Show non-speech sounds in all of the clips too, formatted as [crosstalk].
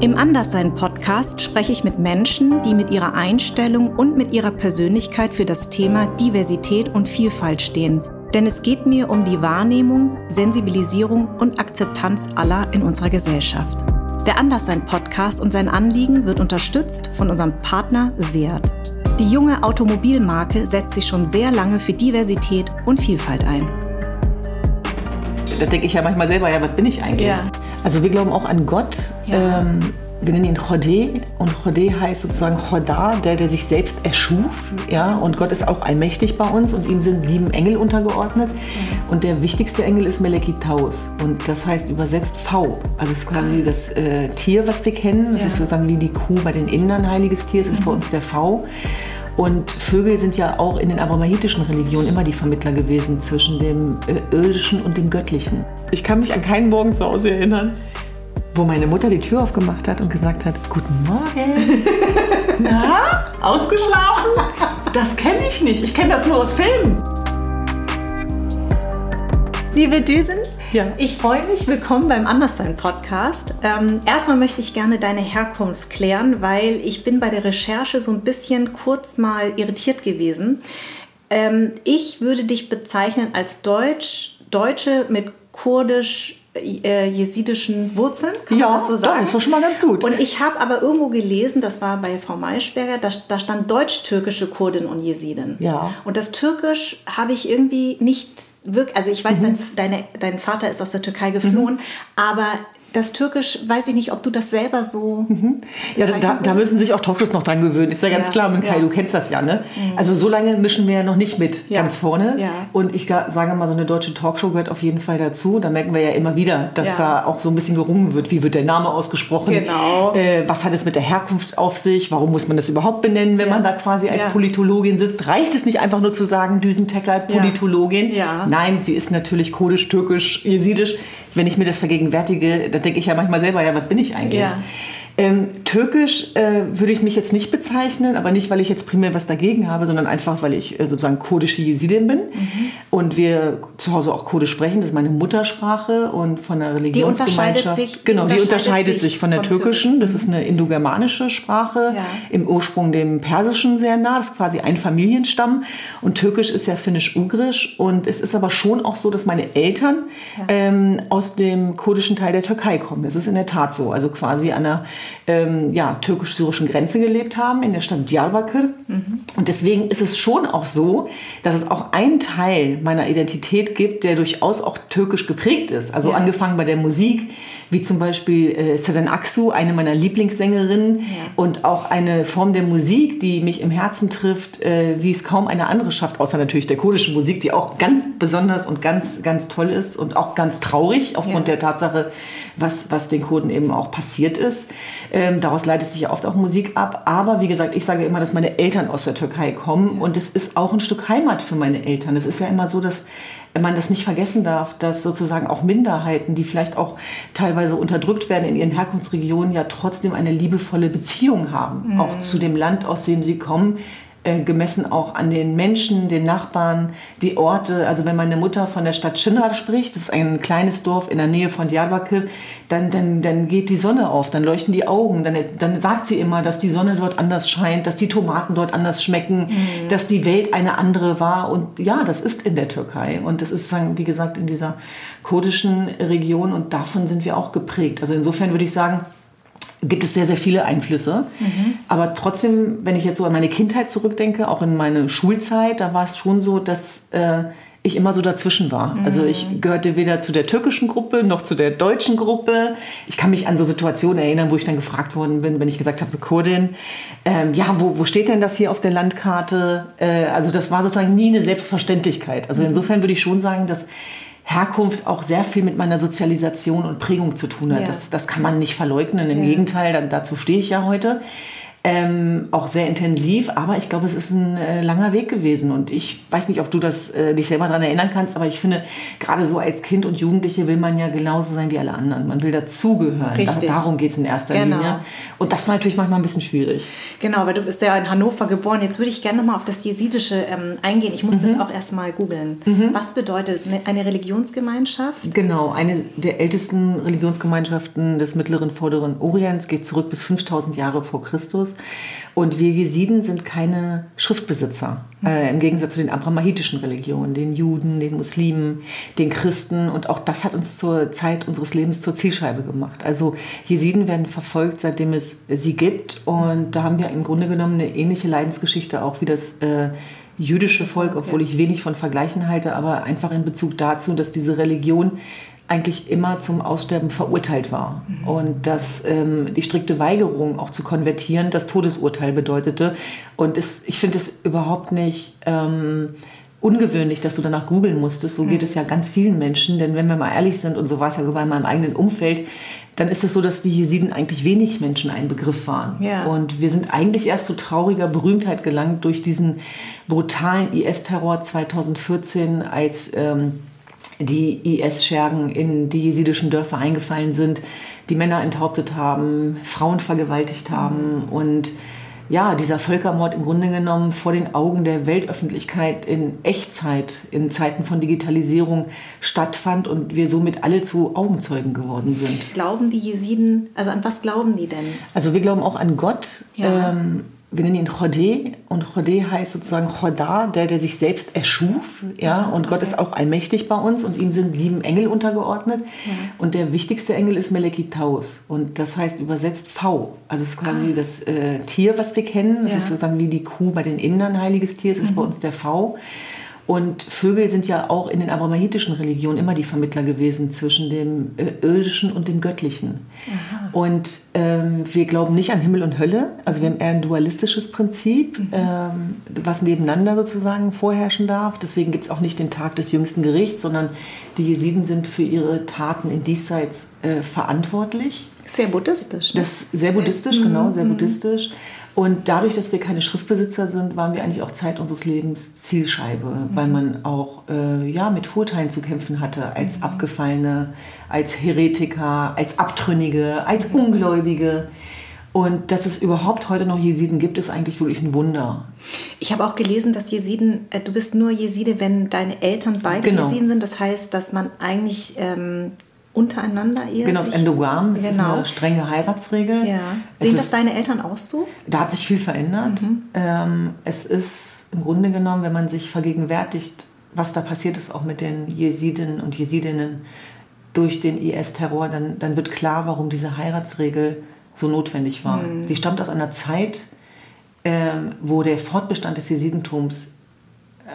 Im Anderssein-Podcast spreche ich mit Menschen, die mit ihrer Einstellung und mit ihrer Persönlichkeit für das Thema Diversität und Vielfalt stehen. Denn es geht mir um die Wahrnehmung, Sensibilisierung und Akzeptanz aller in unserer Gesellschaft. Der Anderssein-Podcast und sein Anliegen wird unterstützt von unserem Partner Seat. Die junge Automobilmarke setzt sich schon sehr lange für Diversität und Vielfalt ein. Da denke ich ja manchmal selber, ja, was bin ich eigentlich? Ja. Also wir glauben auch an Gott. Ja. Ähm, wir nennen ihn Chodeh und Chodeh heißt sozusagen Chodar, der, der sich selbst erschuf. Ja? Und Gott ist auch allmächtig bei uns und ihm sind sieben Engel untergeordnet. Und der wichtigste Engel ist Melekitaus und das heißt übersetzt V. Also es ist quasi das äh, Tier, was wir kennen. Es Ja. ist sozusagen wie die Kuh bei den Indern, heiliges Tier. Es ist für uns der V. Und Vögel sind ja auch in den abrahamitischen Religionen immer die Vermittler gewesen zwischen dem äh, irdischen und dem göttlichen. Ich kann mich an keinen Morgen zu Hause erinnern, wo meine Mutter die Tür aufgemacht hat und gesagt hat, guten Morgen. [laughs] Na, ausgeschlafen? Das kenne ich nicht. Ich kenne das nur aus Filmen. Liebe Düsen, Ja. ich freue mich. Willkommen beim Anderssein-Podcast. Ähm, erstmal möchte ich gerne deine Herkunft klären, weil ich bin bei der Recherche so ein bisschen kurz mal irritiert gewesen. Ähm, ich würde dich bezeichnen als Deutsch, Deutsche mit kurdisch jesidischen Wurzeln, kann Ja, man das so sagen? ist doch schon mal ganz gut. Und ich habe aber irgendwo gelesen, das war bei Frau Maischberger, da, da stand deutsch-türkische Kurdin und Jesidin. Ja. Und das Türkisch habe ich irgendwie nicht wirklich, also ich weiß, Mhm. dein, deine, dein Vater ist aus der Türkei geflohen, aber das Türkisch, weiß ich nicht, ob du das selber so. Mhm. Ja, da, da, müssen sich auch Talkshows noch dran gewöhnen. Ist ja ganz Ja, klar, mit Kai, ja. du kennst das ja, ne? Also so lange mischen wir ja noch nicht mit Ja. ganz vorne. Ja. Und ich sage mal, so eine deutsche Talkshow gehört auf jeden Fall dazu. Da merken wir ja immer wieder, dass da auch so ein bisschen gerungen wird. Wie wird der Name ausgesprochen? Genau. Äh, was hat es mit der Herkunft auf sich? Warum muss man das überhaupt benennen, wenn man da quasi als. Politologin sitzt? Reicht es nicht einfach nur zu sagen, Düsentecker, Politologin? Ja. Nein, sie ist natürlich kurdisch, türkisch, jesidisch. Wenn ich mir das vergegenwärtige, dann denke ich ja manchmal selber, ja, was bin ich eigentlich? Ja. Ähm, Türkisch äh, würde ich mich jetzt nicht bezeichnen, aber nicht, weil ich jetzt primär was dagegen habe, sondern einfach, weil ich äh, sozusagen kurdische Jesidin bin und wir zu Hause auch Kurdisch sprechen. Das ist meine Muttersprache und von der Religionsgemeinschaft. unterscheidet sich- die genau, die unterscheidet unterscheidet sich von der türkischen. Das ist eine indogermanische Sprache, Ja. im Ursprung dem Persischen sehr nah. Das ist quasi ein Familienstamm. Und Türkisch ist ja finnisch-ugrisch. Und es ist aber schon auch so, dass meine Eltern ähm, aus dem kurdischen Teil der Türkei kommen. Das ist in der Tat so. Also quasi an der ähm, ja, türkisch-syrischen Grenze gelebt haben, in der Stadt Diyarbakir. Und deswegen ist es schon auch so, dass es auch einen Teil meiner Identität gibt, der durchaus auch türkisch geprägt ist. Also Ja. angefangen bei der Musik, wie zum Beispiel äh, Sezen Aksu, eine meiner Lieblingssängerinnen. Und auch eine Form der Musik, die mich im Herzen trifft, äh, wie es kaum eine andere schafft, außer natürlich der kurdischen Musik, die auch ganz besonders und ganz, ganz toll ist und auch ganz traurig aufgrund Ja. der Tatsache, was, was den Kurden eben auch passiert ist. Ähm, daraus leitet sich ja oft auch Musik ab. Aber wie gesagt, ich sage immer, dass meine Eltern aus der Türkei kommen. Und es ist auch ein Stück Heimat für meine Eltern. Es ist ja immer so, dass man das nicht vergessen darf, dass sozusagen auch Minderheiten, die vielleicht auch teilweise unterdrückt werden in ihren Herkunftsregionen, ja trotzdem eine liebevolle Beziehung haben, auch zu dem Land, aus dem sie kommen äh, gemessen auch an den Menschen, den Nachbarn, die Orte. Also wenn meine Mutter von der Stadt Schinar spricht, das ist ein kleines Dorf in der Nähe von Diyarbakir, dann, dann, dann geht die Sonne auf, dann leuchten die Augen, dann, dann sagt sie immer, dass die Sonne dort anders scheint, dass die Tomaten dort anders schmecken, dass die Welt eine andere war. Und ja, das ist in der Türkei. Und das ist, wie gesagt, in dieser kurdischen Region und davon sind wir auch geprägt. Also insofern würde ich sagen, gibt es sehr, sehr viele Einflüsse. Aber trotzdem, wenn ich jetzt so an meine Kindheit zurückdenke, auch in meine Schulzeit, da war es schon so, dass äh, ich immer so dazwischen war. Also ich gehörte weder zu der türkischen Gruppe noch zu der deutschen Gruppe. Ich kann mich an so Situationen erinnern, wo ich dann gefragt worden bin, wenn ich gesagt habe, Kurdin, ähm, ja, wo, wo steht denn das hier auf der Landkarte? Äh, also das war sozusagen nie eine Selbstverständlichkeit. Also insofern würde ich schon sagen, dass Herkunft auch sehr viel mit meiner Sozialisation und Prägung zu tun hat. Ja. Das, das kann man nicht verleugnen. Im Ja. Gegenteil, da, dazu stehe ich ja heute. Ähm, auch sehr intensiv, aber ich glaube, es ist ein äh, langer Weg gewesen. Und ich weiß nicht, ob du das äh, dich selber daran erinnern kannst, aber ich finde, gerade so als Kind und Jugendliche will man ja genauso sein wie alle anderen. Man will dazugehören. Richtig. Da, darum geht es in erster Genau. Linie. Und das war natürlich manchmal ein bisschen schwierig. Genau, weil du bist ja in Hannover geboren. Jetzt würde ich gerne nochmal auf das Jesidische ähm, eingehen. Ich muss Mhm. das auch erstmal googeln. Was bedeutet es? Eine- Eine Religionsgemeinschaft? Genau, eine der ältesten Religionsgemeinschaften des mittleren Vorderen Orients geht zurück bis 5000 Jahre vor Christus. Und wir Jesiden sind keine Schriftbesitzer, äh, im Gegensatz zu den abrahamitischen Religionen, den Juden, den Muslimen, den Christen. Und auch das hat uns zur Zeit unseres Lebens zur Zielscheibe gemacht. Also Jesiden werden verfolgt, seitdem es sie gibt. Und da haben wir im Grunde genommen eine ähnliche Leidensgeschichte auch wie das äh, jüdische Volk, obwohl ich wenig von Vergleichen halte, aber einfach in Bezug dazu, dass diese Religion eigentlich immer zum Aussterben verurteilt war. Und dass ähm, die strikte Weigerung auch zu konvertieren das Todesurteil bedeutete. Und es, ich finde es überhaupt nicht ähm, ungewöhnlich, dass du danach googeln musstest. So geht es ja ganz vielen Menschen. Denn wenn wir mal ehrlich sind, und so war es ja sogar in meinem eigenen Umfeld, dann ist es so, dass die Jesiden eigentlich wenig Menschen ein Begriff waren. Ja. Und wir sind eigentlich erst zu trauriger Berühmtheit gelangt durch diesen brutalen IS-Terror 2014, als ähm, die IS-Schergen in die jesidischen Dörfer eingefallen sind, die Männer enthauptet haben, Frauen vergewaltigt haben und ja, dieser Völkermord im Grunde genommen vor den Augen der Weltöffentlichkeit in Echtzeit, in Zeiten von Digitalisierung stattfand und wir somit alle zu Augenzeugen geworden sind. Glauben die Jesiden, also an was glauben die denn? Also wir glauben auch an Gott. Ja. Ähm, wir nennen ihn Chodeh und Chodeh heißt sozusagen Chodar, der, der sich selbst erschuf. Ja, und Gott ist auch allmächtig bei uns und ihm sind sieben Engel untergeordnet. Und der wichtigste Engel ist Melekitaus und das heißt übersetzt V. Also es ist quasi das äh, Tier, was wir kennen. Das Ja. ist sozusagen wie die Kuh bei den Indern, heiliges Tier. Es ist bei uns der V. Und Vögel sind ja auch in den abrahamitischen Religionen immer die Vermittler gewesen zwischen dem äh, irdischen und dem göttlichen. Und ähm, wir glauben nicht an Himmel und Hölle. Also wir haben eher ein dualistisches Prinzip, ähm, was nebeneinander sozusagen vorherrschen darf. Deswegen gibt es auch nicht den Tag des jüngsten Gerichts, sondern die Jesiden sind für ihre Taten in Diesseits äh, verantwortlich. Sehr buddhistisch. ne? Das sehr buddhistisch, genau, sehr buddhistisch. Und dadurch, dass wir keine Schriftbesitzer sind, waren wir eigentlich auch Zeit unseres Lebens Zielscheibe, weil man auch äh, ja, mit Vorteilen zu kämpfen hatte, als Abgefallene, als Heretiker, als Abtrünnige, als Ungläubige. Und dass es überhaupt heute noch Jesiden gibt, ist eigentlich wirklich ein Wunder. Ich habe auch gelesen, dass Jesiden, äh, du bist nur Jeside, wenn deine Eltern beide Genau. Jesiden sind. Das heißt, dass man eigentlich ähm, untereinander eher Genau, sich... endogam, das ist Genau. eine strenge Heiratsregel. Ja. Sehen ist- das deine Eltern auch so? Da hat sich viel verändert. Ähm, es ist im Grunde genommen, wenn man sich vergegenwärtigt, was da passiert ist, auch mit den Jesidinnen und Jesidinnen durch den IS-Terror, dann, dann wird klar, warum diese Heiratsregel so notwendig war. Sie stammt aus einer Zeit, ähm, wo der Fortbestand des Jesidentums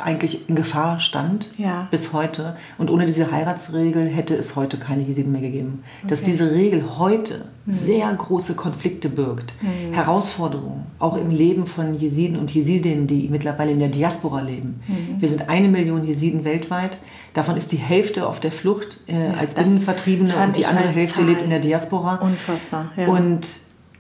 eigentlich in Gefahr stand Ja. bis heute. Und ohne diese Heiratsregel hätte es heute keine Jesiden mehr gegeben. Dass Okay. diese Regel heute sehr große Konflikte birgt, Herausforderungen, auch im Leben von Jesiden und Jesidinnen, die mittlerweile in der Diaspora leben. Wir sind eine Million Jesiden weltweit. Davon ist die Hälfte auf der Flucht äh, als das Binnenvertriebene und die andere als Hälfte Zahl lebt in der Diaspora. Unfassbar, ja. Und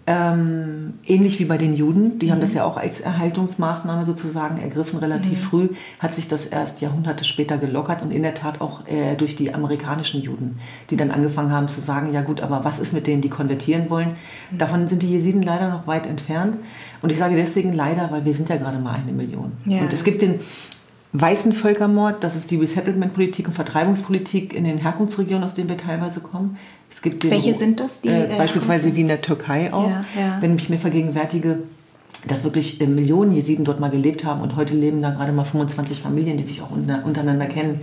ähm, ähnlich wie bei den Juden, die haben Mhm. das ja auch als Erhaltungsmaßnahme sozusagen ergriffen, relativ Mhm. früh, hat sich das erst Jahrhunderte später gelockert und in der Tat auch äh, durch die amerikanischen Juden, die dann angefangen haben zu sagen, ja gut, aber was ist mit denen, die konvertieren wollen? Mhm. Davon sind die Jesiden leider noch weit entfernt. Und ich sage deswegen leider, weil wir sind ja gerade mal eine Million. Ja. Und es gibt den weißen Völkermord, das ist die Resettlement-Politik und Vertreibungspolitik in den Herkunftsregionen, aus denen wir teilweise kommen. Es gibt den, Welche sind das, die, äh, äh, beispielsweise wie in der Türkei auch. Ja, ja. Wenn ich mir vergegenwärtige, dass wirklich äh, Millionen Jesiden dort mal gelebt haben und heute leben da gerade mal 25 Familien, die sich auch unter, untereinander kennen,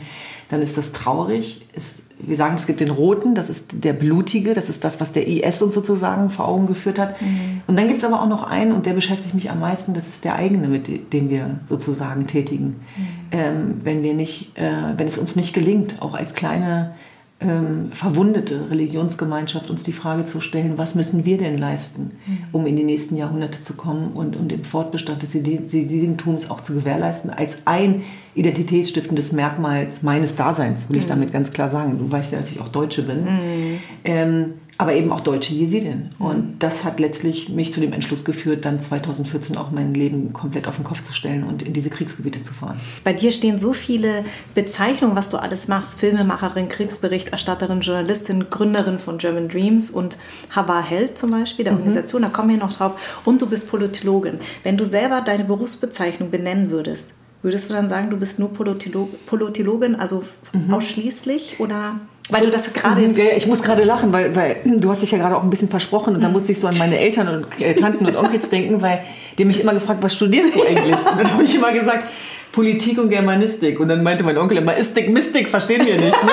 dann ist das traurig. Es, wir sagen, es gibt den Roten, das ist der Blutige, das ist das, was der IS uns sozusagen vor Augen geführt hat. Mhm. Und dann gibt es aber auch noch einen, und der beschäftigt mich am meisten, das ist der eigene, mit de- dem wir sozusagen tätigen. Mhm. Ähm, wenn, wir nicht, äh, wenn es uns nicht gelingt, auch als kleine ähm, verwundete Religionsgemeinschaft uns die Frage zu stellen, was müssen wir denn leisten, um in die nächsten Jahrhunderte zu kommen und, und den Fortbestand des Jesidentums auch zu gewährleisten, als ein identitätsstiftendes Merkmal meines Daseins, will ich damit ganz klar sagen. Du weißt ja, dass ich auch Deutsche bin. Ähm, aber eben auch deutsche Jesidin. Mhm. Und das hat letztlich mich zu dem Entschluss geführt, dann 2014 auch mein Leben komplett auf den Kopf zu stellen und in diese Kriegsgebiete zu fahren. Bei dir stehen so viele Bezeichnungen, was du alles machst. Filmemacherin, Kriegsberichterstatterin, Journalistin, Gründerin von German Dreams und Hava Held zum Beispiel, der mhm. Organisation, da kommen wir noch drauf. Und du bist Politologin. Wenn du selber deine Berufsbezeichnung benennen würdest, würdest du dann sagen, du bist nur Politologin, also mhm. ausschließlich oder weil du das gerade. Mhm, ich muss gerade lachen, weil, weil du hast dich ja gerade auch ein bisschen versprochen und da musste ich so an meine Eltern und äh, Tanten und Onkels [laughs] denken, weil die mich immer gefragt, was studierst du eigentlich? Und dann habe ich immer gesagt, Politik und Germanistik. Und dann meinte mein Onkel immer, Istik, Mystik, verstehen wir nicht. Ne?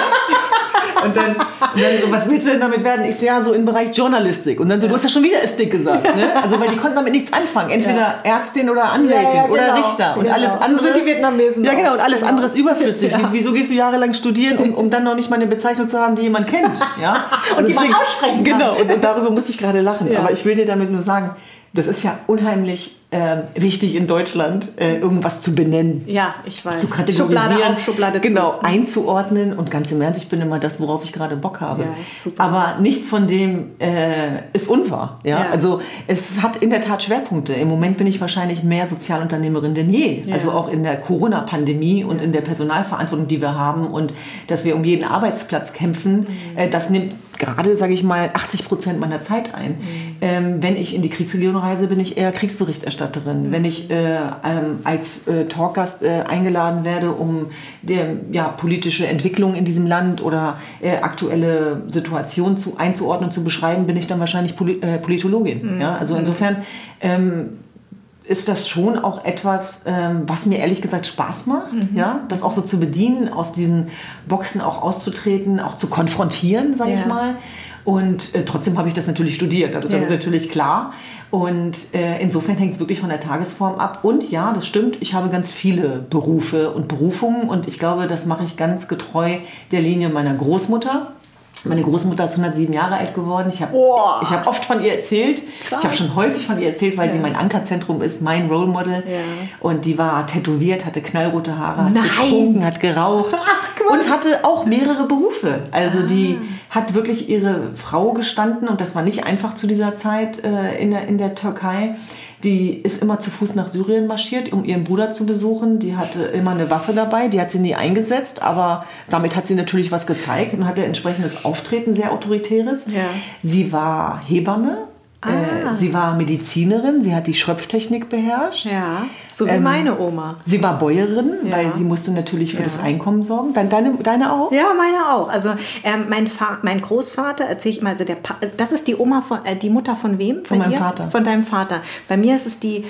Und dann, und dann so, was willst du denn damit werden? Ich so, ja, so im Bereich Journalistik. Und dann so, du hast ja schon wieder Istik gesagt. Ne? Also, weil die konnten damit nichts anfangen. Entweder. Ärztin oder Anwältin ja, ja, genau. oder Richter. Und genau. alles andere. So sind die Vietnamesen. Ja, genau. Und alles genau. andere ist überflüssig. Wieso gehst du jahrelang studieren, um, um dann noch nicht mal eine Bezeichnung zu haben, die jemand kennt? Ja? und, [laughs] und die deswegen, man aussprechen kann. Genau. Und, und darüber muss ich gerade lachen. Aber ich will dir damit nur sagen, das ist ja unheimlich äh, wichtig in Deutschland, äh, irgendwas zu benennen. Ja, ich weiß. Zu kategorisieren. Schublade auf, Schublade genau, zu. einzuordnen. Und ganz im Ernst, ich bin immer das, worauf ich gerade Bock habe. Ja, super. Aber nichts von dem äh, ist unwahr. Ja? ja? Also es hat in der Tat Schwerpunkte. Im Moment bin ich wahrscheinlich mehr Sozialunternehmerin denn je. Ja. Also auch in der Corona-Pandemie und in der Personalverantwortung, die wir haben und dass wir um jeden Arbeitsplatz kämpfen, mhm. Äh, das nimmt gerade, sage ich mal, 80 Prozent meiner Zeit ein. Mhm. Ähm, wenn ich in die Kriegsregion reise, bin ich eher Kriegsberichterstatterin. Mhm. Wenn ich äh, ähm, als äh, Talkgast äh, eingeladen werde, um der, ja, politische Entwicklung in diesem Land oder äh, aktuelle Situationen zu, einzuordnen, zu beschreiben, bin ich dann wahrscheinlich Poli äh, Politologin. Mhm. Ja? Also insofern ähm, ist das schon auch etwas, ähm, was mir ehrlich gesagt Spaß macht, mhm. ja, das auch so zu bedienen, aus diesen Boxen auch auszutreten, auch zu konfrontieren, sage ja. ich mal. Und äh, trotzdem habe ich das natürlich studiert, also das ja. ist natürlich klar. Und äh, insofern hängt es wirklich von der Tagesform ab. Und ja, das stimmt, ich habe ganz viele Berufe und Berufungen und ich glaube, das mache ich ganz getreu der Linie meiner Großmutter. Meine Großmutter ist 107 Jahre alt geworden. Ich habe oh. hab oft von ihr erzählt. Krass. Ich habe schon häufig von ihr erzählt, weil ja. sie mein Ankerzentrum ist, mein Role Model. Ja. Und die war tätowiert, hatte knallrote Haare, hat getrunken, hat geraucht [laughs] Ach, und hatte auch mehrere Berufe. Also ah. die hat wirklich ihre Frau gestanden und das war nicht einfach zu dieser Zeit äh, in, der, in der Türkei. Die ist immer zu Fuß nach Syrien marschiert, um ihren Bruder zu besuchen. Die hatte immer eine Waffe dabei, die hat sie nie eingesetzt, aber damit hat sie natürlich was gezeigt und hatte entsprechendes Auftreten, sehr autoritäres. Ja. Sie war Hebamme ah. sie war Medizinerin, sie hat die Schröpftechnik beherrscht. Ja, so wie ähm, meine Oma. Sie war Bäuerin, ja. weil sie musste natürlich für ja. das Einkommen sorgen. Deine, deine, deine auch? Ja, meine auch. Also ähm, mein, mein Großvater, erzähle ich mal, also der das ist die Oma von, äh, die Mutter von wem? Von meinem dir? Vater. Von deinem Vater. Bei mir ist es die,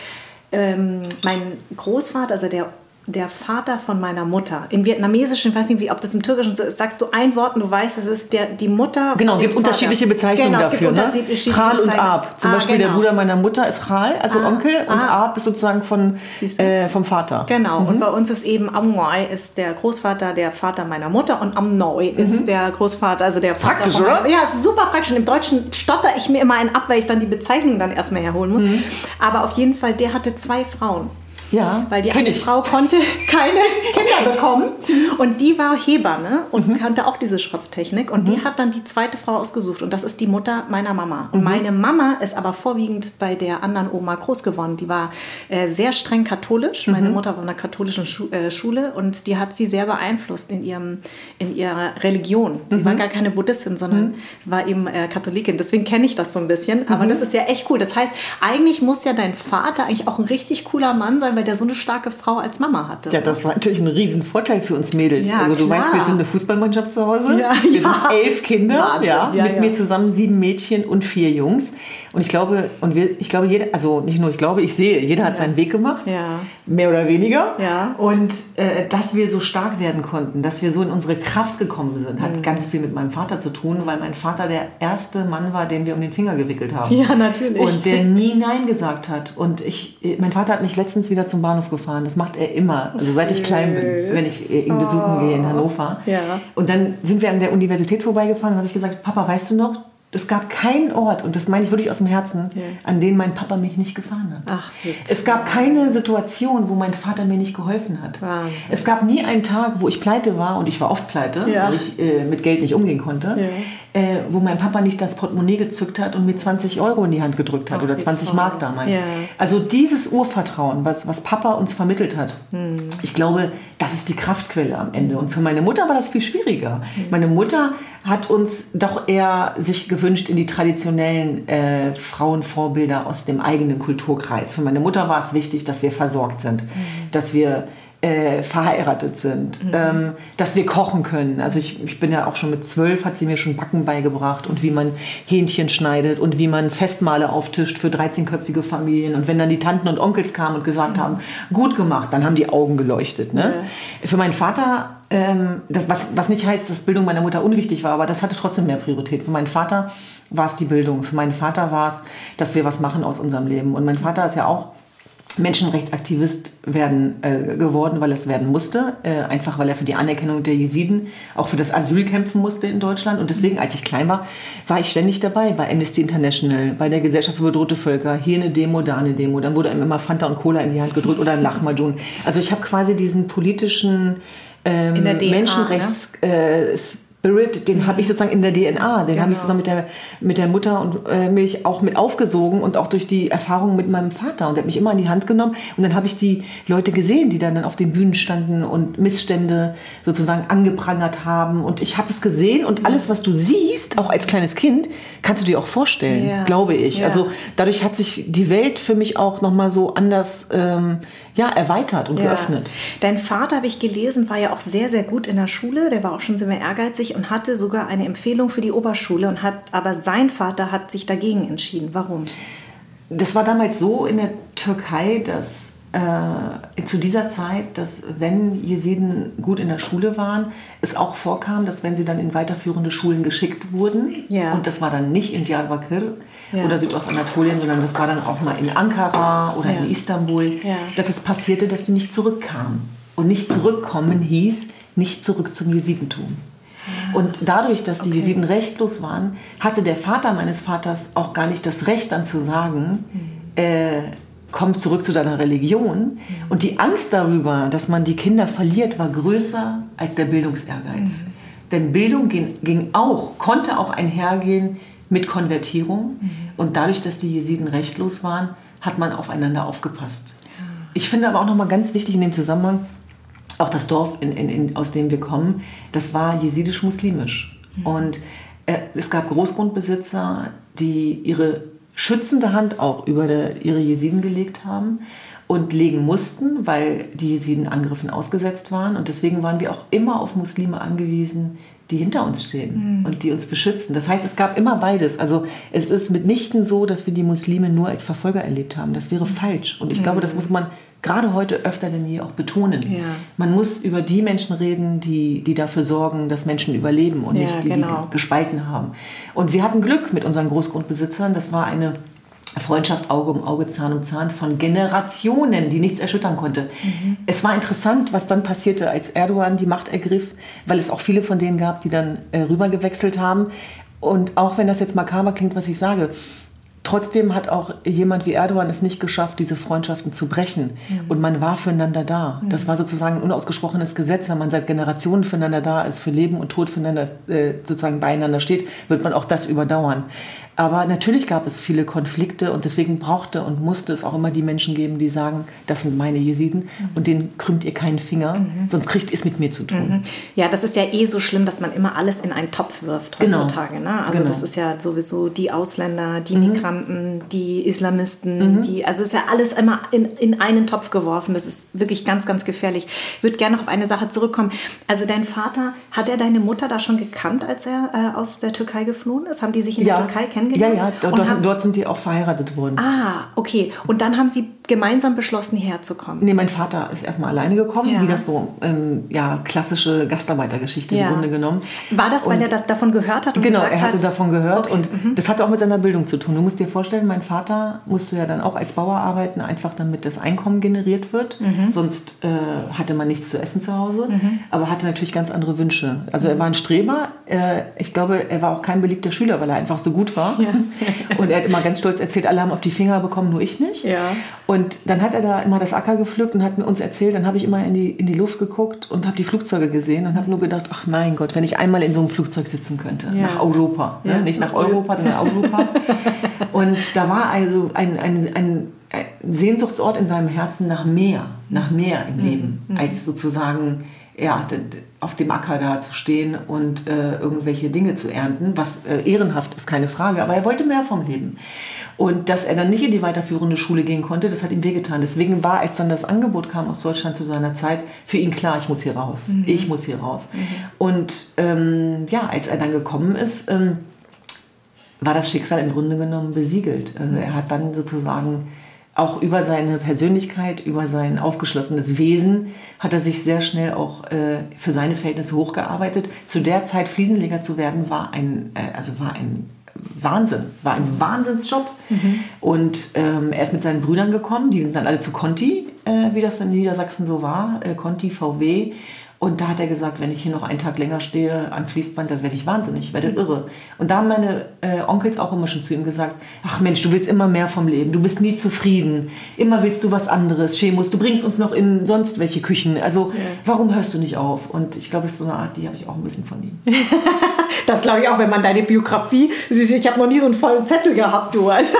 ähm, mein Großvater, also der der Vater von meiner Mutter. Im Vietnamesischen, ich weiß nicht, wie, ob das im Türkischen so ist, sagst du ein Wort und du weißt, es ist der, die Mutter. Genau, gibt unterschiedliche Bezeichnungen genau, dafür. Ne? Chal und Ab. Zum ah, Beispiel genau. der Bruder meiner Mutter ist Chal, also ah, Onkel, und ah. Ab ist sozusagen von, äh, vom Vater. Genau, mhm. und bei uns ist eben Amnoi ist der Großvater, der Vater meiner Mutter und Amnoi mhm. ist der Großvater, also der Vater Praktisch, oder? Meiner, ja, super praktisch. Und Im Deutschen stotter ich mir immer einen ab, weil ich dann die Bezeichnung dann erstmal herholen muss. Mhm. Aber auf jeden Fall, der hatte zwei Frauen. Ja, weil die eine ich. Frau konnte [laughs] keine Kinder bekommen und die war Hebamme und mhm. kannte auch diese Schrifttechnik und mhm. die hat dann die zweite Frau ausgesucht und das ist die Mutter meiner Mama. Und mhm. meine Mama ist aber vorwiegend bei der anderen Oma groß geworden. Die war äh, sehr streng katholisch. Meine mhm. Mutter war in einer katholischen Schu äh, Schule und die hat sie sehr beeinflusst in, ihrem, in ihrer Religion. Sie war mhm. gar keine Buddhistin, sondern sie war eben äh, Katholikin. Deswegen kenne ich das so ein bisschen. Aber mhm. das ist ja echt cool. Das heißt, eigentlich muss ja dein Vater eigentlich auch ein richtig cooler Mann sein, weil der so eine starke Frau als Mama hatte. Ja, das war natürlich ein Riesenvorteil für uns Mädels. Ja, also du klar. weißt, wir sind eine Fußballmannschaft zu Hause. Ja, wir ja. sind elf Kinder, ja, mit mir zusammen sieben Mädchen und vier Jungs. Und ich glaube, und wir, ich glaube, jeder, also nicht nur ich glaube, ich sehe, jeder hat seinen Weg gemacht, mehr oder weniger. Ja. Und äh, dass wir so stark werden konnten, dass wir so in unsere Kraft gekommen sind, hat mhm. ganz viel mit meinem Vater zu tun, weil mein Vater der erste Mann war, den wir um den Finger gewickelt haben. Ja, natürlich. Und der [laughs] nie Nein gesagt hat. Und ich, mein Vater hat mich letztens wieder zum Bahnhof gefahren. Das macht er immer, also seit ich klein bin, wenn ich ihn besuchen oh. gehe in Hannover. Ja. Und dann sind wir an der Universität vorbeigefahren und habe ich gesagt, Papa, weißt du noch, es gab keinen Ort, und das meine ich wirklich aus dem Herzen, ja. an den mein Papa mich nicht gefahren hat. Ach, es gab keine Situation, wo mein Vater mir nicht geholfen hat. Wahnsinn. Es gab nie einen Tag, wo ich pleite war, und ich war oft pleite, ja. weil ich äh, mit Geld nicht umgehen konnte. Ja. Äh, wo mein Papa nicht das Portemonnaie gezückt hat und mir 20 Euro in die Hand gedrückt hat Ach, oder wie 20 toll. Mark damals. Ja. Also dieses Urvertrauen, was, was Papa uns vermittelt hat, Hm. ich glaube, das ist die Kraftquelle am Ende. Und für meine Mutter war das viel schwieriger. Meine Mutter hat uns doch eher sich gewünscht in die traditionellen äh, Frauenvorbilder aus dem eigenen Kulturkreis. Für meine Mutter war es wichtig, dass wir versorgt sind, dass wir äh, verheiratet sind, ähm, dass wir kochen können. Also ich, ich bin ja auch schon mit zwölf, hat sie mir schon Backen beigebracht und wie man Hähnchen schneidet und wie man Festmahle auftischt für 13-köpfige Familien. Und wenn dann die Tanten und Onkels kamen und gesagt haben, gut gemacht, dann haben die Augen geleuchtet. Ne? Für meinen Vater, ähm, das, was, was nicht heißt, dass Bildung meiner Mutter unwichtig war, aber das hatte trotzdem mehr Priorität. Für meinen Vater war es die Bildung. Für meinen Vater war es, dass wir was machen aus unserem Leben. Und mein Vater ist ja auch Menschenrechtsaktivist werden äh, geworden, weil es werden musste, äh, einfach weil er für die Anerkennung der Jesiden, auch für das Asyl kämpfen musste in Deutschland. Und deswegen, als ich klein war, war ich ständig dabei bei Amnesty International, bei der Gesellschaft für bedrohte Völker, hier eine Demo, da eine Demo. Dann wurde einem immer Fanta und Cola in die Hand gedrückt oder ein Lachmajun. Also ich habe quasi diesen politischen ähm, DNA, Menschenrechts äh, Spirit, den habe ich sozusagen in der DNA, den habe ich Genau. sozusagen mit der, mit der Mutter und äh, Milch auch mit aufgesogen und auch durch die Erfahrung mit meinem Vater. Und der hat mich immer in die Hand genommen. Und dann habe ich die Leute gesehen, die dann, dann auf den Bühnen standen und Missstände sozusagen angeprangert haben. Und ich habe es gesehen und alles, was du siehst, auch als kleines Kind, kannst du dir auch vorstellen, Ja. glaube ich. Ja. Also dadurch hat sich die Welt für mich auch nochmal so anders ähm, ja, erweitert und geöffnet. Dein Vater, habe ich gelesen, war ja auch sehr, sehr gut in der Schule. Der war auch schon sehr ehrgeizig und hatte sogar eine Empfehlung für die Oberschule. Und hat, aber sein Vater hat sich dagegen entschieden. Warum? Das war damals so in der Türkei, dass äh, zu dieser Zeit, dass wenn Jesiden gut in der Schule waren, es auch vorkam, dass wenn sie dann in weiterführende Schulen geschickt wurden, Ja. und das war dann nicht in Diyarbakir Ja. oder Südostanatolien, sondern das war dann auch mal in Ankara oder Ja. in Istanbul, dass es passierte, dass sie nicht zurückkamen. Und nicht zurückkommen hieß nicht zurück zum Jesidentum. Und dadurch, dass die Okay. Jesiden rechtlos waren, hatte der Vater meines Vaters auch gar nicht das Recht dann zu sagen, äh, komm zurück zu deiner Religion. Und die Angst darüber, dass man die Kinder verliert, war größer als der Bildungsehrgeiz. Denn Bildung ging, ging auch, konnte auch einhergehen mit Konvertierung. Und dadurch, dass die Jesiden rechtlos waren, hat man aufeinander aufgepasst. Ich finde aber auch nochmal ganz wichtig in dem Zusammenhang, auch das Dorf, in, in, in, aus dem wir kommen, das war jesidisch-muslimisch. Und äh, es gab Großgrundbesitzer, die ihre schützende Hand auch über der, ihre Jesiden gelegt haben und legen mussten, weil die Jesiden Angriffen ausgesetzt waren. Und deswegen waren wir auch immer auf Muslime angewiesen, die hinter uns stehen und die uns beschützen. Das heißt, es gab immer beides. Also es ist mitnichten so, dass wir die Muslime nur als Verfolger erlebt haben. Das wäre falsch. Und ich glaube, das muss man gerade heute öfter denn je auch betonen. Ja. Man muss über die Menschen reden, die, die dafür sorgen, dass Menschen überleben und Ja, nicht die, genau. die gespalten haben. Und wir hatten Glück mit unseren Großgrundbesitzern. Das war eine Freundschaft Auge um Auge, Zahn um Zahn von Generationen, die nichts erschüttern konnte. Mhm. Es war interessant, was dann passierte, als Erdogan die Macht ergriff, weil es auch viele von denen gab, die dann äh, rübergewechselt haben. Und auch wenn das jetzt makaber klingt, was ich sage, Trotzdem hat auch jemand wie Erdogan es nicht geschafft, diese Freundschaften zu brechen. Und man war füreinander da. Das war sozusagen ein unausgesprochenes Gesetz. Wenn man seit Generationen füreinander da ist, für Leben und Tod füreinander äh, sozusagen beieinander steht, wird man auch das überdauern. Aber natürlich gab es viele Konflikte und deswegen brauchte und musste es auch immer die Menschen geben, die sagen, das sind meine Jesiden und denen krümmt ihr keinen Finger, sonst kriegt ihr es mit mir zu tun. Ja, das ist ja eh so schlimm, dass man immer alles in einen Topf wirft Genau. heutzutage. Ne? Also Genau. das ist ja sowieso die Ausländer, die Migranten, die Islamisten, die, also ist ja alles immer in, in einen Topf geworfen. Das ist wirklich ganz, ganz gefährlich. Ich würde gerne noch auf eine Sache zurückkommen. Also dein Vater, hat er deine Mutter da schon gekannt, als er äh, aus der Türkei geflohen ist? Haben die sich in der Türkei Ja, kennengelernt? ja, dort, Und dort, haben, dort sind die auch verheiratet worden. ah, okay. Und dann haben sie gemeinsam beschlossen, hierher zu kommen. Nee, mein Vater ist erstmal alleine gekommen, Ja. wie das so, ähm, ja, klassische Gastarbeitergeschichte Ja. im Grunde genommen. War das, weil Und- er das davon gehört hat? Und Genau, er hatte hat, davon gehört Okay, mhm. und das hatte auch mit seiner Bildung zu tun. Du musst musst dir vorstellen, mein Vater musste ja dann auch als Bauer arbeiten, einfach damit das Einkommen generiert wird. Mhm. Sonst äh, hatte man nichts zu essen zu Hause, mhm. aber hatte natürlich ganz andere Wünsche. Also er war ein Streber. Äh, ich glaube, er war auch kein beliebter Schüler, weil er einfach so gut war. [laughs] Ja. Und er hat immer ganz stolz erzählt, alle haben auf die Finger bekommen, nur ich nicht. Ja. Und dann hat er da immer das Acker gepflückt und hat uns erzählt, dann habe ich immer in die, in die Luft geguckt und habe die Flugzeuge gesehen und habe nur gedacht, ach mein Gott, wenn ich einmal in so einem Flugzeug sitzen könnte, ja. nach Europa. Ne? Nicht nach Europa, sondern Europa. [laughs] und da war also ein, ein, ein Sehnsuchtsort in seinem Herzen nach mehr, nach mehr im Leben, mhm. als sozusagen ja, auf dem Acker da zu stehen und äh, irgendwelche Dinge zu ernten, was äh, ehrenhaft ist, keine Frage, aber er wollte mehr vom Leben. Und dass er dann nicht in die weiterführende Schule gehen konnte, das hat ihm wehgetan. Deswegen war, als dann das Angebot kam aus Deutschland zu seiner Zeit, für ihn klar, ich muss hier raus. Mhm. Ich muss hier raus. Mhm. Und ähm, ja, als er dann gekommen ist, ähm, war das Schicksal im Grunde genommen besiegelt. Also er hat dann sozusagen auch über seine Persönlichkeit, über sein aufgeschlossenes Wesen hat er sich sehr schnell auch äh, für seine Verhältnisse hochgearbeitet. Zu der Zeit Fliesenleger zu werden war ein, äh, also war ein Wahnsinn, war ein Wahnsinnsjob. Mhm. Und ähm, er ist mit seinen Brüdern gekommen, die sind dann alle zu Conti, äh, wie das in Niedersachsen so war, äh, Conti VW. Und da hat er gesagt, wenn ich hier noch einen Tag länger stehe am Fließband, dann werde ich wahnsinnig, werde irre. Und da haben meine äh, Onkels auch immer schon zu ihm gesagt, ach Mensch, du willst immer mehr vom Leben, du bist nie zufrieden, immer willst du was anderes, Chemus, du bringst uns noch in sonst welche Küchen, also ja. warum hörst du nicht auf? Und ich glaube, es ist so eine Art, die habe ich auch ein bisschen von ihm. [laughs] das glaube ich auch, wenn man deine Biografie, siehst, ich habe noch nie so einen vollen Zettel gehabt, du. Also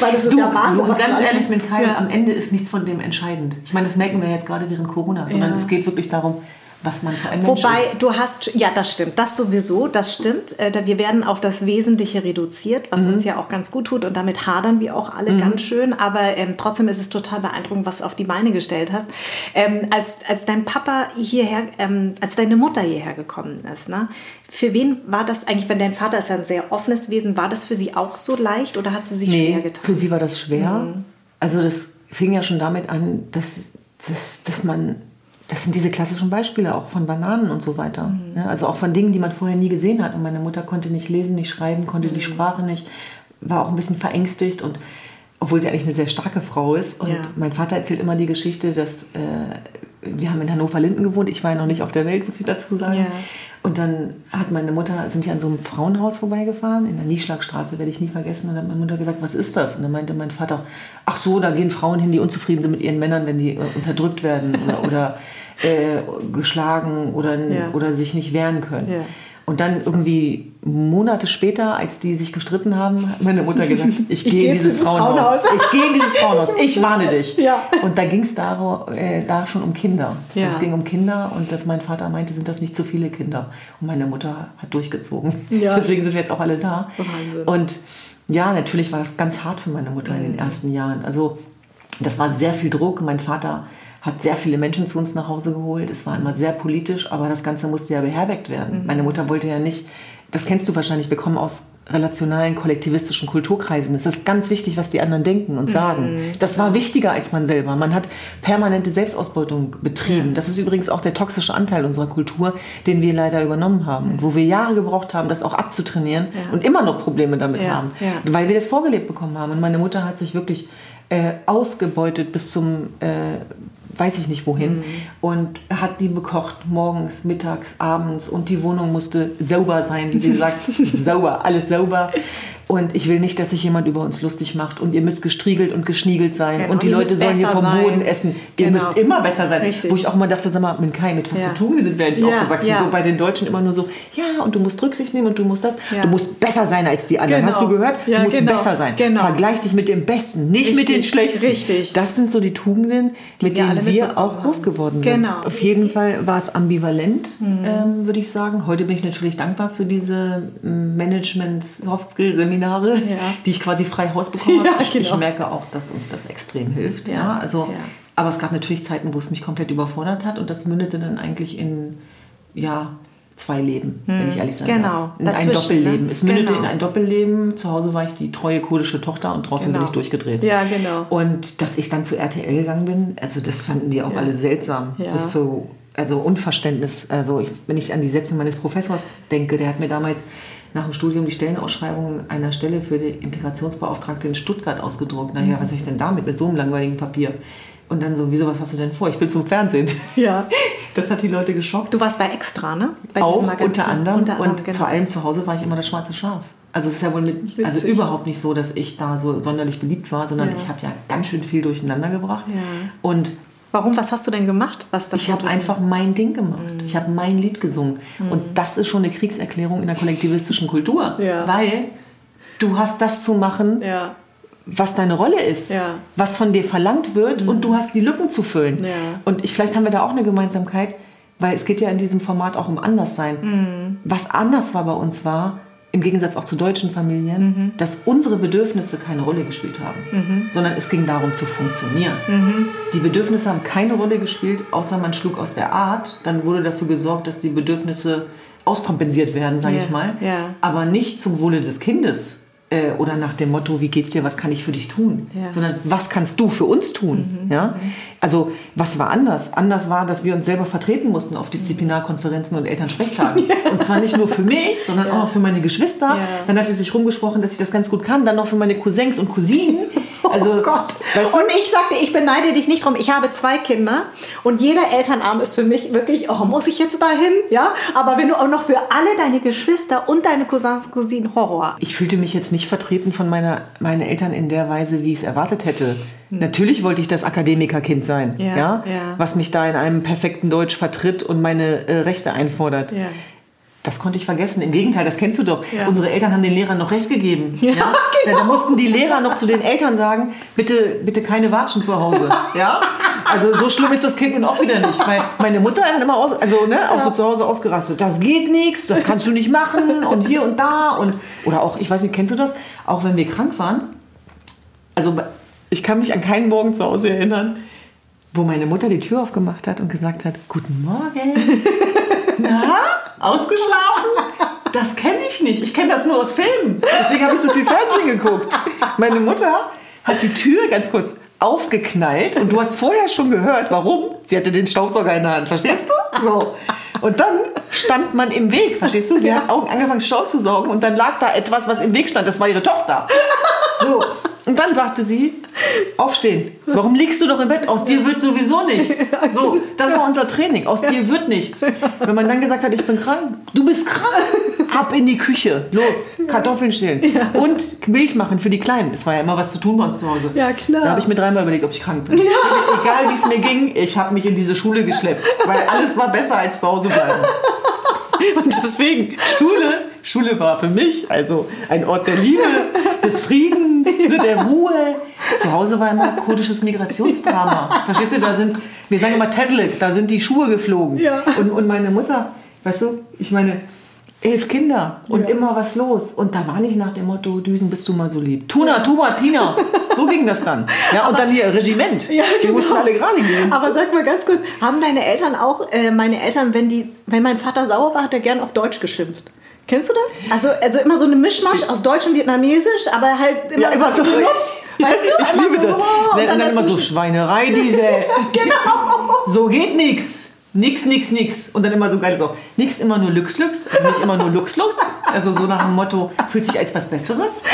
weil das ist du, ja Wahnsinn. Und ganz ehrlich, mit Kai, ja. am Ende ist nichts von dem entscheidend. Ich meine, das merken wir jetzt gerade während Corona, sondern ja. es geht wirklich darum, was man für ein Mensch Wobei, ist. du hast, ja, das stimmt, das sowieso, das stimmt. Äh, wir werden auf das Wesentliche reduziert, was mhm. uns ja auch ganz gut tut und damit hadern wir auch alle mhm. ganz schön, aber ähm, trotzdem ist es total beeindruckend, was du auf die Beine gestellt hast. Ähm, als, als dein Papa hierher, ähm, als deine Mutter hierher gekommen ist, ne? Für wen war das eigentlich, wenn dein Vater ist ja ein sehr offenes Wesen, war das für sie auch so leicht oder hat sie sich nee, schwer getan? für sie war das schwer. Mhm. Also das fing ja schon damit an, dass, dass, dass man das sind diese klassischen Beispiele auch von Bananen und so weiter. Mhm. Ja, also auch von Dingen, die man vorher nie gesehen hat. Und meine Mutter konnte nicht lesen, nicht schreiben, konnte mhm. die Sprache nicht, war auch ein bisschen verängstigt und obwohl sie eigentlich eine sehr starke Frau ist. Und ja. mein Vater erzählt immer die Geschichte, dass äh, wir haben in Hannover-Linden gewohnt. Ich war ja noch nicht auf der Welt, muss ich dazu sagen. Ja. Und dann hat meine Mutter, sind die an so einem Frauenhaus vorbeigefahren, in der Nieschlagstraße, werde ich nie vergessen. Und dann hat meine Mutter gesagt, was ist das? Und dann meinte mein Vater, ach so, da gehen Frauen hin, die unzufrieden sind mit ihren Männern, wenn die äh, unterdrückt werden oder, [laughs] oder äh, geschlagen oder, ja. oder sich nicht wehren können. Ja. Und dann irgendwie Monate später, als die sich gestritten haben, hat meine Mutter gesagt, [laughs] ich, gehe in dieses Frauenhaus. Frauenhaus. Ich gehe in dieses Frauenhaus. Ich [laughs] warne dich. Ja. Und da ging es da, äh, da schon um Kinder. Ja. Es ging um Kinder und dass mein Vater meinte, sind das nicht zu viele Kinder. Und meine Mutter hat durchgezogen. Ja. [laughs] Deswegen sind wir jetzt auch alle da. Und ja, natürlich war das ganz hart für meine Mutter in den mhm. ersten Jahren. Also das war sehr viel Druck. Mein Vater hat sehr viele Menschen zu uns nach Hause geholt. Es war immer sehr politisch, aber das Ganze musste ja beherbergt werden. Mhm. Meine Mutter wollte ja nicht, das kennst du wahrscheinlich, wir kommen aus relationalen, kollektivistischen Kulturkreisen. Es ist ganz wichtig, was die anderen denken und sagen. Mhm. Das war wichtiger als man selber. Man hat permanente Selbstausbeutung betrieben. Ja. Das ist übrigens auch der toxische Anteil unserer Kultur, den wir leider übernommen haben. Und wo wir Jahre gebraucht haben, das auch abzutrainieren ja. und immer noch Probleme damit ja. haben. Weil wir das vorgelebt bekommen haben. Und meine Mutter hat sich wirklich äh, ausgebeutet bis zum äh, weiß ich nicht wohin. Mhm. Und hat die bekocht, morgens, mittags, abends. Und die Wohnung musste sauber sein, wie sie sagt. [laughs] sauber, alles sauber. Und ich will nicht, dass sich jemand über uns lustig macht. Und ihr müsst gestriegelt und geschniegelt sein. Genau. Und die und Leute sollen hier vom sein. Boden essen. Ihr genau. müsst immer besser sein. Richtig. Wo ich auch mal dachte, sag mal, mit Kai, mit was ja. für Tugenden sind wir eigentlich ja, aufgewachsen? Ja. So bei den Deutschen immer nur so, ja, und du musst Rücksicht nehmen und du musst das. Ja. Du musst besser sein als die anderen. Genau. Hast du gehört? du musst genau. besser sein. Genau. Vergleich dich mit dem Besten, nicht Richtig. mit den Schlechten. Richtig. Das sind so die Tugenden, die mit denen wir auch groß geworden sind. Genau. Auf jeden Fall war es ambivalent, mhm. ähm, würde ich sagen. Heute bin ich natürlich dankbar für diese Management-Soft-Skill-Seminare Seminare, ja. [laughs] die ich quasi frei Haus bekommen habe. Ja, genau. Ich merke auch, dass uns das extrem hilft. Ja, ja. also, Aber es gab natürlich Zeiten, wo es mich komplett überfordert hat und das mündete dann eigentlich in ja, zwei Leben, hm. wenn ich ehrlich sein genau. darf. In ein Doppelleben. Ne? Es mündete genau. in ein Doppelleben. Zu Hause war ich die treue kurdische Tochter und draußen genau. bin ich durchgedreht. Ja, genau. Und dass ich dann zu RTL gegangen bin, also das fanden die auch alle seltsam. Ja. Bis so also Unverständnis. Also ich, wenn ich an die Sätze meines Professors denke, der hat mir damals nach dem Studium die Stellenausschreibung einer Stelle für die Integrationsbeauftragte in Stuttgart ausgedruckt. Naja, was soll ich denn damit mit so einem langweiligen Papier? Und dann so, wieso, was hast du denn vor? Ich will zum Fernsehen. [laughs] Ja. Das hat die Leute geschockt. Du warst bei Extra, ne? Bei Auch diesem Magazin. unter anderem. Unter anderem, und genau. vor allem zu Hause war ich immer das schwarze Schaf. Also es ist ja wohl mit, also überhaupt nicht so, dass ich da so sonderlich beliebt war, sondern Ja. ich habe ja ganz schön viel durcheinander gebracht. Ja. Und Warum? Was hast du denn gemacht? Was das ich habe einfach mein Ding gemacht. Ich habe mein Lied gesungen. Und das ist schon eine Kriegserklärung in der kollektivistischen Kultur. Ja. Weil du hast das zu machen, Ja. was deine Rolle ist, Ja. was von dir verlangt wird und du hast die Lücken zu füllen. Und ich, vielleicht haben wir da auch eine Gemeinsamkeit, weil es geht ja in diesem Format auch um Anderssein. Was anders war bei uns war, im Gegensatz auch zu deutschen Familien, dass unsere Bedürfnisse keine Rolle gespielt haben, sondern es ging darum zu funktionieren. Die Bedürfnisse haben keine Rolle gespielt, außer man schlug aus der Art. Dann wurde dafür gesorgt, dass die Bedürfnisse auskompensiert werden, sage Ja, ich mal. ja. Aber nicht zum Wohle des Kindes äh, oder nach dem Motto, wie geht's dir, was kann ich für dich tun, Ja. Mhm. sondern was kannst du für uns tun. Ja? Also was war anders? Anders war, dass wir uns selber vertreten mussten auf Disziplinarkonferenzen und Elternsprechtagen. [laughs] Und zwar nicht nur für mich, sondern auch für meine Geschwister. Ja. Dann hat es sich rumgesprochen, dass ich das ganz gut kann. Dann noch für meine Cousins und Cousinen. [laughs] Also, oh Gott. Weißt du? Und ich sagte, ich beneide dich nicht drum. Ich habe zwei Kinder und jeder Elternabend ist für mich wirklich, oh, muss ich jetzt dahin? Ja? Aber wenn du auch noch für alle deine Geschwister und deine Cousins und Cousinen Horror. ich fühlte mich jetzt nicht vertreten von meiner, meinen Eltern in der Weise, wie ich es erwartet hätte. Natürlich wollte ich das Akademikerkind sein, Ja, ja, ja. was mich da in einem perfekten Deutsch vertritt und meine äh, Rechte einfordert. Ja. Das konnte ich vergessen. Im Gegenteil, das kennst du doch. Ja. Unsere Eltern haben den Lehrern noch recht gegeben. [laughs] Ja, genau. Da mussten die Lehrer noch zu den Eltern sagen, bitte, bitte keine Watschen zu Hause. Ja? Also so schlimm ist das Kind nun auch wieder nicht. Weil meine Mutter hat immer aus, also, ne, auch so zu Hause ausgerastet. Das geht nichts, das kannst du nicht machen und hier und da. Und, oder auch, ich weiß nicht, kennst du das? Auch wenn wir krank waren. Also ich kann mich an keinen Morgen zu Hause erinnern, wo meine Mutter die Tür aufgemacht hat und gesagt hat, guten Morgen. [laughs] Na, ausgeschlafen? Das kenne ich nicht. Ich kenne das nur aus Filmen. Deswegen habe ich so viel Fernsehen geguckt. Meine Mutter hat die Tür ganz kurz aufgeknallt und du hast vorher schon gehört, warum. Sie hatte den Staubsauger in der Hand, verstehst du? So. Und dann stand man im Weg, verstehst du? Sie hat auch angefangen Staub zu saugen und dann lag da etwas, was im Weg stand. Das war ihre Tochter. So. Und dann sagte sie, aufstehen. Warum liegst du doch im Bett? Aus dir wird sowieso nichts. [laughs] So, das war unser Training. Aus dir wird nichts. Wenn man dann gesagt hat, ich bin krank, du bist krank. Ab in die Küche. Los, Kartoffeln schälen. Und Milch machen für die Kleinen. Es war ja immer was zu tun bei uns zu Hause. Ja, klar. Da habe ich mir dreimal überlegt, ob ich krank bin. Egal wie es mir ging, ich habe mich in diese Schule geschleppt. Weil alles war besser als zu Hause bleiben. [laughs] Und deswegen, Schule, Schule war für mich also ein Ort der Liebe, des Friedens, [laughs] ne, der Ruhe. Zu Hause war immer kurdisches Migrationsdrama. Verstehst du, da sind, wir sagen immer Tedlik, da sind die Schuhe geflogen. Ja. Und, und meine Mutter, weißt du, ich meine, elf Kinder und Ja. immer was los. Und da war nicht nach dem Motto, Düsen, bist du mal so lieb. Tuna, Tuma, Tina. So ging das dann. Ja, und dann hier Regiment. Ja, Wir genau. mussten alle gerade gehen. Aber sag mal ganz kurz, haben deine Eltern auch, äh, meine Eltern, wenn die, wenn mein Vater sauer war, hat er gern auf Deutsch geschimpft. Kennst du das? Also, also immer so eine Mischmasch aus Deutsch und Vietnamesisch, aber halt immer, Ja, immer so. benutzt. [laughs] Weißt du? ich liebe so, das. oh, und dann, dann immer so. Schweinerei, diese. [laughs] Genau. So geht nix. Nix, nix, nix. Und dann immer so geil so. Nix immer nur Lux, Lux. Nicht immer nur Lux, Lux. Also so nach dem Motto, fühlt sich als was Besseres.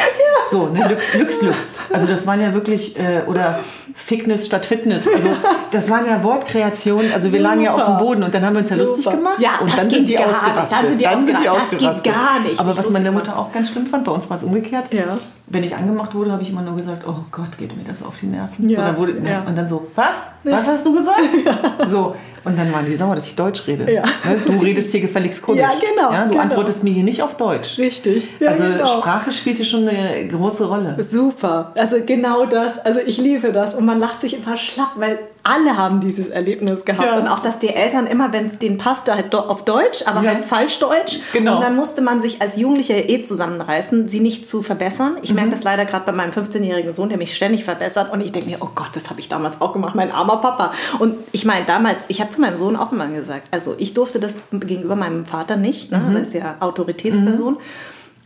So, ne, Lux, Lux, Lux. Also das waren ja wirklich, äh, oder Fitness statt Fitness. Also das waren ja Wortkreationen. Also wir lagen ja auf dem Super. Boden und dann haben wir uns ja lustig Super. gemacht. Ja, und dann sind die gar nicht. ausgerastet. Dann sind die ausgerastet. Das geht gar nicht, Aber was meine lustig Mutter auch ganz schlimm fand, bei uns war es umgekehrt. Ja. Wenn ich angemacht wurde, habe ich immer nur gesagt, oh Gott, geht mir das auf die Nerven. Ja, So, dann wurde, ja. Und dann so, was? Was hast du gesagt? [laughs] So. Und dann waren die sauer, dass ich Deutsch rede. Ja. Ne? Du redest hier gefälligst Kurdisch. Ja, genau, Ja, du genau. antwortest mir hier nicht auf Deutsch. Richtig. Ja, also genau. Sprache spielte schon eine große Rolle. Super. Also genau das. Also ich liebe das. Und man lacht sich immer schlapp, weil alle haben dieses Erlebnis gehabt. Ja. Und auch, dass die Eltern immer, wenn es denen passte, halt auf Deutsch, aber Ja. halt falsch Deutsch. Genau. Und dann musste man sich als Jugendlicher eh zusammenreißen, sie nicht zu verbessern. Ich Mhm. merke das leider gerade bei meinem 15-jährigen Sohn, der mich ständig verbessert. Und ich denke mir, oh Gott, das habe ich damals auch gemacht, mein armer Papa. Und ich meine, damals, ich habe zu meinem Sohn auch immer gesagt, also ich durfte das gegenüber meinem Vater nicht, Mhm. ne? aber ist ja Autoritätsperson.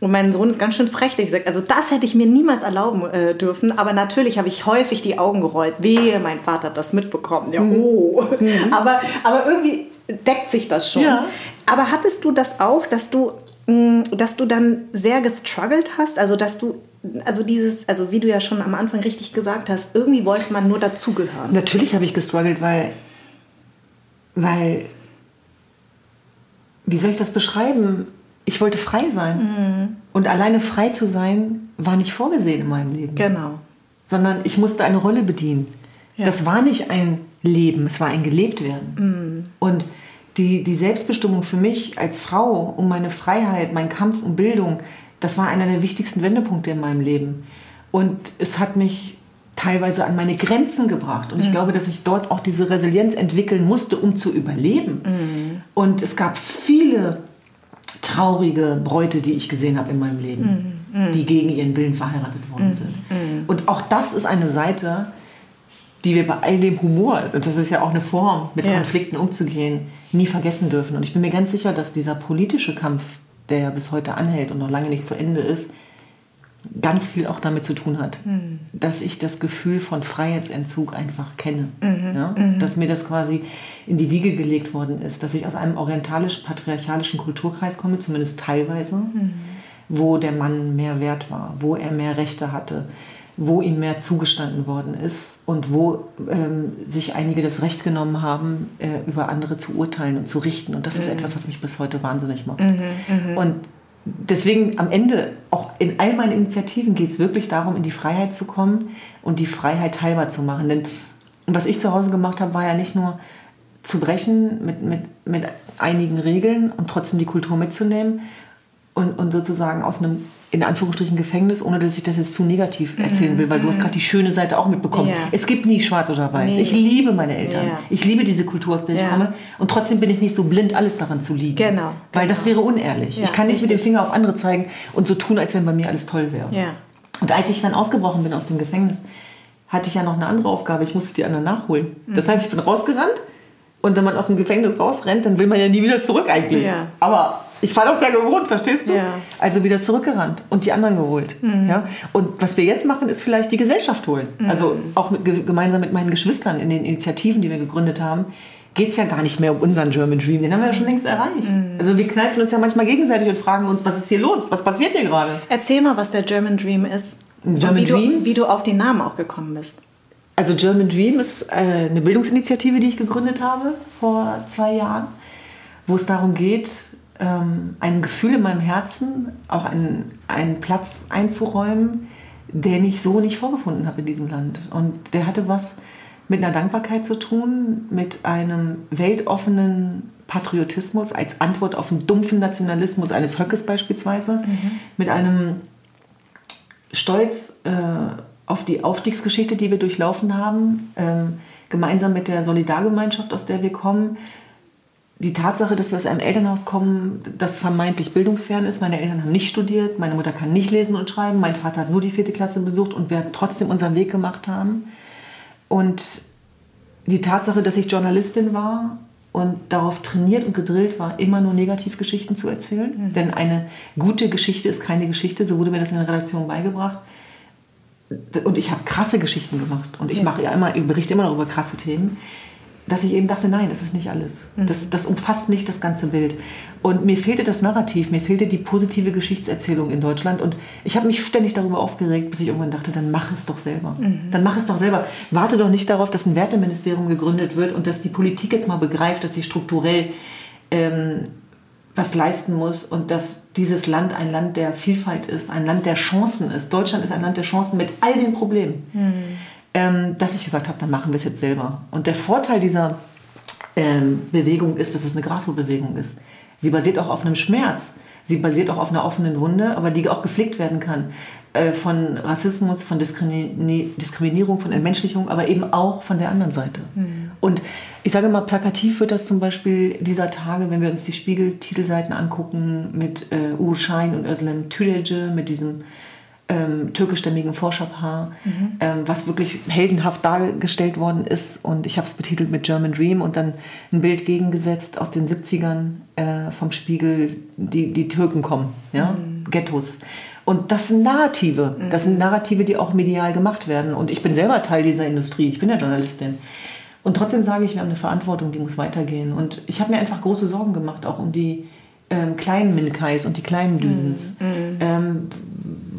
Und mein Sohn ist ganz schön frech. Ich sage, also das hätte ich mir niemals erlauben äh, dürfen. Aber natürlich habe ich häufig die Augen gerollt. Wehe, mein Vater hat das mitbekommen. Ja, oh. Aber, aber irgendwie deckt sich das schon. Ja. Aber hattest du das auch, dass du, mm, dass du dann sehr gestruggelt hast, also dass du, also dieses, also wie du ja schon am Anfang richtig gesagt hast, irgendwie wollte man nur dazugehören. Natürlich habe ich gestruggelt, weil, weil, wie soll ich das beschreiben? Ich wollte frei sein. Mhm. Und alleine frei zu sein, war nicht vorgesehen in meinem Leben. Genau. Sondern ich musste eine Rolle bedienen. Ja. Das war nicht ein Leben, es war ein gelebt werden. Mhm. Und die, die Selbstbestimmung für mich als Frau, um meine Freiheit, mein Kampf um Bildung, das war einer der wichtigsten Wendepunkte in meinem Leben. Und es hat mich teilweise an meine Grenzen gebracht. Und ich mhm. glaube, dass ich dort auch diese Resilienz entwickeln musste, um zu überleben. Mhm. Und es gab viele traurige Bräute, die ich gesehen habe in meinem Leben, mhm. mhm. die gegen ihren Willen verheiratet worden mhm. sind. Mhm. Und auch das ist eine Seite, die wir bei all dem Humor, und das ist ja auch eine Form, mit ja. Konflikten umzugehen, nie vergessen dürfen. Und ich bin mir ganz sicher, dass dieser politische Kampf, der ja bis heute anhält und noch lange nicht zu Ende ist, ganz viel auch damit zu tun hat, mhm. dass ich das Gefühl von Freiheitsentzug einfach kenne. Mhm. Ja? Mhm. Dass mir das quasi in die Wiege gelegt worden ist, dass ich aus einem orientalisch-patriarchalischen Kulturkreis komme, zumindest teilweise, mhm. wo der Mann mehr wert war, wo er mehr Rechte hatte, wo ihm mehr zugestanden worden ist und wo ähm, sich einige das Recht genommen haben, äh, über andere zu urteilen und zu richten. Und das ist mhm. etwas, was mich bis heute wahnsinnig macht. Mhm, und deswegen am Ende, auch in all meinen Initiativen geht es wirklich darum, in die Freiheit zu kommen und die Freiheit teilbar zu machen. Denn was ich zu Hause gemacht habe, war ja nicht nur zu brechen mit, mit, mit einigen Regeln und trotzdem die Kultur mitzunehmen und, und sozusagen aus einem in Anführungsstrichen Gefängnis, ohne dass ich das jetzt zu negativ mhm. erzählen will, weil du hast mhm. gerade die schöne Seite auch mitbekommen. Ja. Es gibt nie schwarz oder weiß. Nee. Ich liebe meine Eltern. Ja. Ich liebe diese Kultur, aus der ja. ich komme. Und trotzdem bin ich nicht so blind, alles daran zu lieben. Genau. Weil genau. das wäre unehrlich. ich kann nicht richtig. mit dem Finger auf andere zeigen und so tun, als wenn bei mir alles toll wäre. Und als ich dann ausgebrochen bin aus dem Gefängnis, hatte ich ja noch eine andere Aufgabe. Ich musste die anderen nachholen. Mhm. Das heißt, ich bin rausgerannt und wenn man aus dem Gefängnis rausrennt, dann will man ja nie wieder zurück eigentlich. Aber ich war das ja gewohnt, verstehst du? Ja. Also wieder zurückgerannt und die anderen geholt. Mhm. Ja? Und was wir jetzt machen, ist vielleicht die Gesellschaft holen. Mhm. Also auch mit, gemeinsam mit meinen Geschwistern in den Initiativen, die wir gegründet haben, geht es ja gar nicht mehr um unseren German Dream. Den haben wir ja schon längst erreicht. Mhm. Also wir kneifen uns ja manchmal gegenseitig und fragen uns, was ist hier los? Was passiert hier gerade? Erzähl mal, was der German Dream ist. German wie Dream? Du, wie du auf den Namen auch gekommen bist. Also German Dream ist äh, eine Bildungsinitiative, die ich gegründet habe vor zwei Jahren, wo es darum geht, ähm, ein Gefühl in meinem Herzen, auch einen, einen Platz einzuräumen, den ich so nicht vorgefunden habe in diesem Land. Und der hatte was mit einer Dankbarkeit zu tun, mit einem weltoffenen Patriotismus als Antwort auf den dumpfen Nationalismus eines Höckes beispielsweise, mhm. mit einem Stolz äh, auf die Aufstiegsgeschichte, die wir durchlaufen haben, ähm, gemeinsam mit der Solidargemeinschaft, aus der wir kommen, die Tatsache, dass wir aus einem Elternhaus kommen, das vermeintlich bildungsfern ist. Meine Eltern haben nicht studiert, meine Mutter kann nicht lesen und schreiben, mein Vater hat nur die vierte Klasse besucht und wir trotzdem unseren Weg gemacht haben. Und die Tatsache, dass ich Journalistin war und darauf trainiert und gedrillt war, immer nur Negativgeschichten zu erzählen. Mhm. Denn eine gute Geschichte ist keine Geschichte, so wurde mir das in der Redaktion beigebracht. Und ich habe krasse Geschichten gemacht und ich mache ja immer, ich berichte immer noch über krasse Themen dass ich eben dachte, nein, das ist nicht alles. Mhm. Das, das umfasst nicht das ganze Bild. Und mir fehlte das Narrativ, mir fehlte die positive Geschichtserzählung in Deutschland. Und ich habe mich ständig darüber aufgeregt, bis ich irgendwann dachte, dann mach es doch selber. Mhm. Dann mach es doch selber. Warte doch nicht darauf, dass ein Werteministerium gegründet wird und dass die Politik jetzt mal begreift, dass sie strukturell ähm, was leisten muss und dass dieses Land ein Land der Vielfalt ist, ein Land der Chancen ist. Deutschland ist ein Land der Chancen mit all den Problemen. Mhm ähm, dass ich gesagt habe, dann machen wir es jetzt selber. Und der Vorteil dieser ähm, Bewegung ist, dass es eine Graswurzelbewegung ist. Sie basiert auch auf einem Schmerz. Sie basiert auch auf einer offenen Wunde, aber die auch gepflegt werden kann. Äh, von Rassismus, von Diskriminierung, von Entmenschlichung, aber eben auch von der anderen Seite. Mhm. Und ich sage mal, plakativ wird das zum Beispiel dieser Tage, wenn wir uns die Spiegel-Titelseiten angucken, mit äh, Uğur Schein und Özlem Tülece, mit diesem ähm, türkischstämmigen Forscherpaar, mhm. ähm, was wirklich heldenhaft dargestellt worden ist. Und ich habe es betitelt mit German Dream und dann ein Bild gegengesetzt aus den 70ern äh, vom Spiegel, die, die Türken kommen, ja? Mhm. Ghettos. Und das sind Narrative. Mhm. Das sind Narrative, die auch medial gemacht werden. Und ich bin selber Teil dieser Industrie. Ich bin ja Journalistin. Und trotzdem sage ich, wir haben eine Verantwortung, die muss weitergehen. Und ich habe mir einfach große Sorgen gemacht, auch um die ähm, kleinen Minkais und die kleinen Düsens. Mhm. Ähm,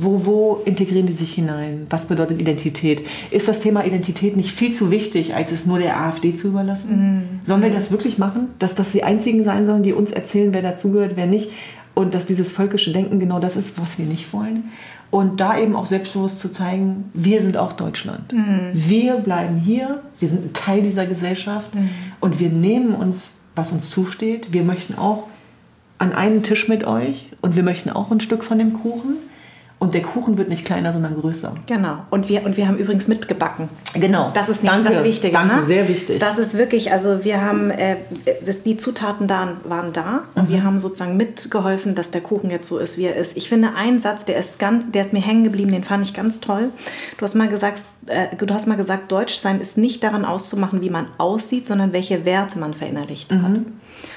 wo, wo integrieren die sich hinein? Was bedeutet Identität? Ist das Thema Identität nicht viel zu wichtig, als es nur der AfD zu überlassen? Mhm. Sollen wir das wirklich machen? Dass das die einzigen sein sollen, die uns erzählen, wer dazugehört, wer nicht? Und dass dieses völkische Denken genau das ist, was wir nicht wollen? Und da eben auch selbstbewusst zu zeigen, wir sind auch Deutschland. Mhm. Wir bleiben hier, wir sind ein Teil dieser Gesellschaft mhm. und wir nehmen uns, was uns zusteht. Wir möchten auch an einen Tisch mit euch und wir möchten auch ein Stück von dem Kuchen. Und der Kuchen wird nicht kleiner, sondern größer. Genau. Und wir, und wir haben übrigens mitgebacken. Genau. Das ist nicht das Wichtige. Danke, ne? sehr wichtig. Das ist wirklich, also wir haben, äh, das, die Zutaten da waren da und mhm. wir haben sozusagen mitgeholfen, dass der Kuchen jetzt so ist, wie er ist. Ich finde einen Satz, der ist, ganz, der ist mir hängen geblieben, den fand ich ganz toll. Du hast mal gesagt, äh, du hast mal gesagt, Deutsch sein ist nicht daran auszumachen, wie man aussieht, sondern welche Werte man verinnerlicht mhm. hat.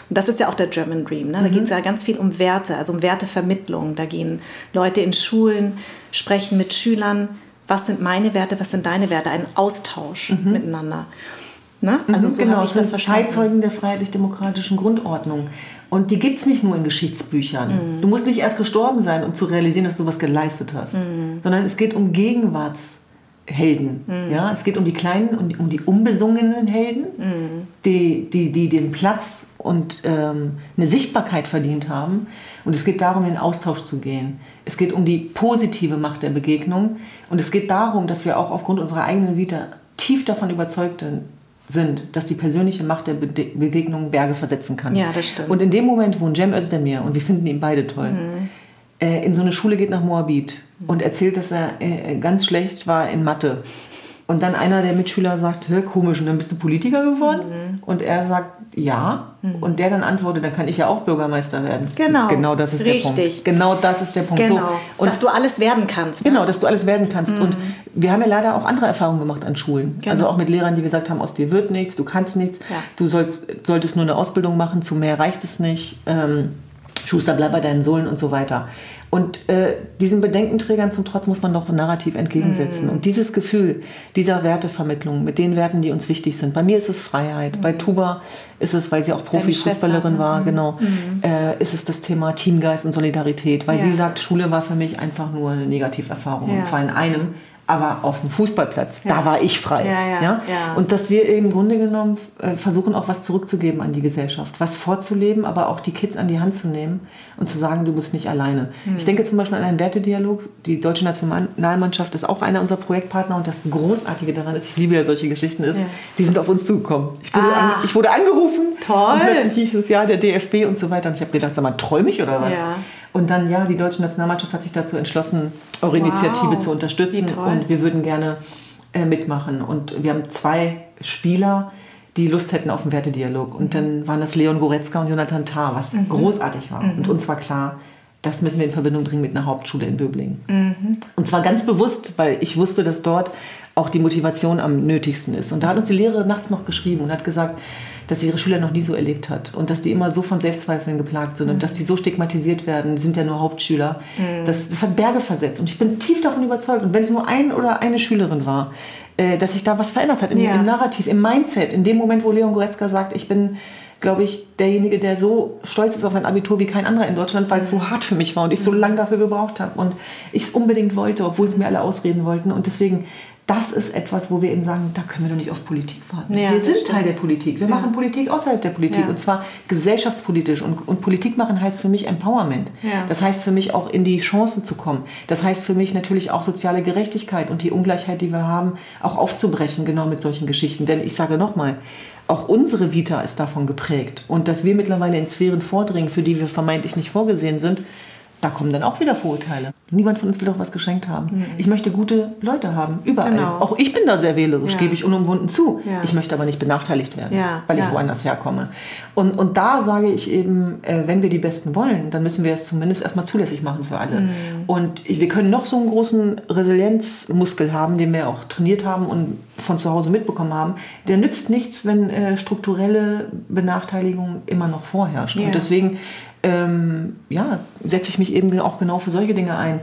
Und das ist ja auch der German Dream. Ne? Da mhm. geht es ja ganz viel um Werte, also um Wertevermittlung. Da gehen Leute in Schulen, sprechen mit Schülern, was sind meine Werte, was sind deine Werte, ein Austausch mhm. miteinander. Ne? Also mhm, so genau, ich das verstanden. Zeitzeugen der freiheitlich-demokratischen Grundordnung. Und die gibt es nicht nur in Geschichtsbüchern. Mhm. Du musst nicht erst gestorben sein, um zu realisieren, dass du was geleistet hast, mhm. sondern es geht um Gegenwarts. Helden. Mhm. Ja, es geht um die kleinen und um die unbesungenen Helden, mhm. die, die, die den Platz und ähm, eine Sichtbarkeit verdient haben. Und es geht darum, in den Austausch zu gehen. Es geht um die positive Macht der Begegnung. Und es geht darum, dass wir auch aufgrund unserer eigenen Vita tief davon überzeugt sind, dass die persönliche Macht der Be Begegnung Berge versetzen kann. Ja, das stimmt. Und in dem Moment, wo ein Cem Özdemir, und wir finden ihn beide toll, mhm äh, in so eine Schule geht nach Moabit und erzählt, dass er äh, ganz schlecht war in Mathe. Und dann einer der Mitschüler sagt, komisch, und dann bist du Politiker geworden? Mhm. Und er sagt, ja. Mhm. Und der dann antwortet, dann kann ich ja auch Bürgermeister werden. Genau. Genau das ist Richtig. der Punkt. Genau das ist der Punkt. Genau. So, und dass du alles werden kannst. Ne? Genau, dass du alles werden kannst. Mhm. Und wir haben ja leider auch andere Erfahrungen gemacht an Schulen. Genau. Also auch mit Lehrern, die gesagt haben, aus dir wird nichts, du kannst nichts, ja. du sollst, solltest nur eine Ausbildung machen, zu mehr reicht es nicht. Ähm, Schuster, bleib bei deinen Sohlen und so weiter. Und äh, diesen Bedenkenträgern zum Trotz muss man doch Narrativ entgegensetzen. Mm. Und dieses Gefühl dieser Wertevermittlung mit den Werten, die uns wichtig sind. Bei mir ist es Freiheit. Mm. Bei Tuba ist es, weil sie auch Profifußballerin war, mm. genau, mhm. äh, ist es das Thema Teamgeist und Solidarität. Weil ja. sie sagt, Schule war für mich einfach nur eine Negativerfahrung. Ja. Und zwar in einem, aber auf dem Fußballplatz, ja. da war ich frei. Ja, ja, ja, Und dass wir im Grunde genommen äh, versuchen auch was zurückzugeben an die Gesellschaft, was vorzuleben, aber auch die Kids an die Hand zu nehmen und zu sagen, du bist nicht alleine. Mhm. Ich denke zum Beispiel an einen Wertedialog. Die deutsche Nationalmannschaft ist auch einer unserer Projektpartner und das Großartige daran ist, ich liebe ja solche Geschichten, ist, die sind auf uns zugekommen. Ich wurde, ah. an, ich wurde angerufen Toll. und plötzlich hieß es ja der DFB und so weiter und ich habe gedacht, sag mal, träume ich oder was? Und dann, ja, die deutsche Nationalmannschaft hat sich dazu entschlossen, eure wow. Initiative zu unterstützen. Und wir würden gerne äh, mitmachen. Und wir haben zwei Spieler, die Lust hätten auf einen Wertedialog. Und mhm. dann waren das Leon Goretzka und Jonathan Tah, was mhm. großartig war. Mhm. Und uns war klar, das müssen wir in Verbindung bringen mit einer Hauptschule in Böblingen. Mhm. Und zwar ganz bewusst, weil ich wusste, dass dort auch die Motivation am nötigsten ist. Und da hat uns die Lehrerin nachts noch geschrieben und hat gesagt, dass sie ihre Schüler noch nie so erlebt hat und dass die immer so von Selbstzweifeln geplagt sind mhm. und dass die so stigmatisiert werden, die sind ja nur Hauptschüler. Mhm. Das, das hat Berge versetzt und ich bin tief davon überzeugt und wenn es nur ein oder eine Schülerin war, äh, dass sich da was verändert hat im, ja. im Narrativ, im Mindset, in dem Moment, wo Leon Goretzka sagt, ich bin glaube ich, derjenige, der so stolz ist auf sein Abitur wie kein anderer in Deutschland, weil es so hart für mich war und ich so mhm. lange dafür gebraucht habe und ich es unbedingt wollte, obwohl es mir alle ausreden wollten. Und deswegen das ist etwas, wo wir eben sagen, da können wir doch nicht auf Politik warten. Ja, wir sind stimmt. Teil der Politik. Wir ja. machen Politik außerhalb der Politik ja. und zwar gesellschaftspolitisch. Und, und, Politik machen heißt für mich Empowerment. Das heißt für mich auch in die Chancen zu kommen. Das heißt für mich natürlich auch soziale Gerechtigkeit und die Ungleichheit, die wir haben, auch aufzubrechen, genau mit solchen Geschichten. Denn ich sage nochmal, auch unsere Vita ist davon geprägt. Und dass wir mittlerweile in Sphären vordringen, für die wir vermeintlich nicht vorgesehen sind, da kommen dann auch wieder Vorurteile. Niemand von uns will doch was geschenkt haben. Mhm. Ich möchte gute Leute haben, überall. Genau. Auch ich bin da sehr wählerisch, ja. gebe ich unumwunden zu. Ja. Ich möchte aber nicht benachteiligt werden, ja. weil ich woanders herkomme. Und, und da sage ich eben, äh, wenn wir die Besten wollen, dann müssen wir es zumindest erstmal zulässig machen für alle. Mhm. Und wir können noch so einen großen Resilienzmuskel haben, den wir auch trainiert haben und von zu Hause mitbekommen haben. Der nützt nichts, wenn äh, strukturelle Benachteiligung immer noch vorherrscht. Und deswegen ähm, ja, setze ich mich eben auch genau für solche Dinge ein.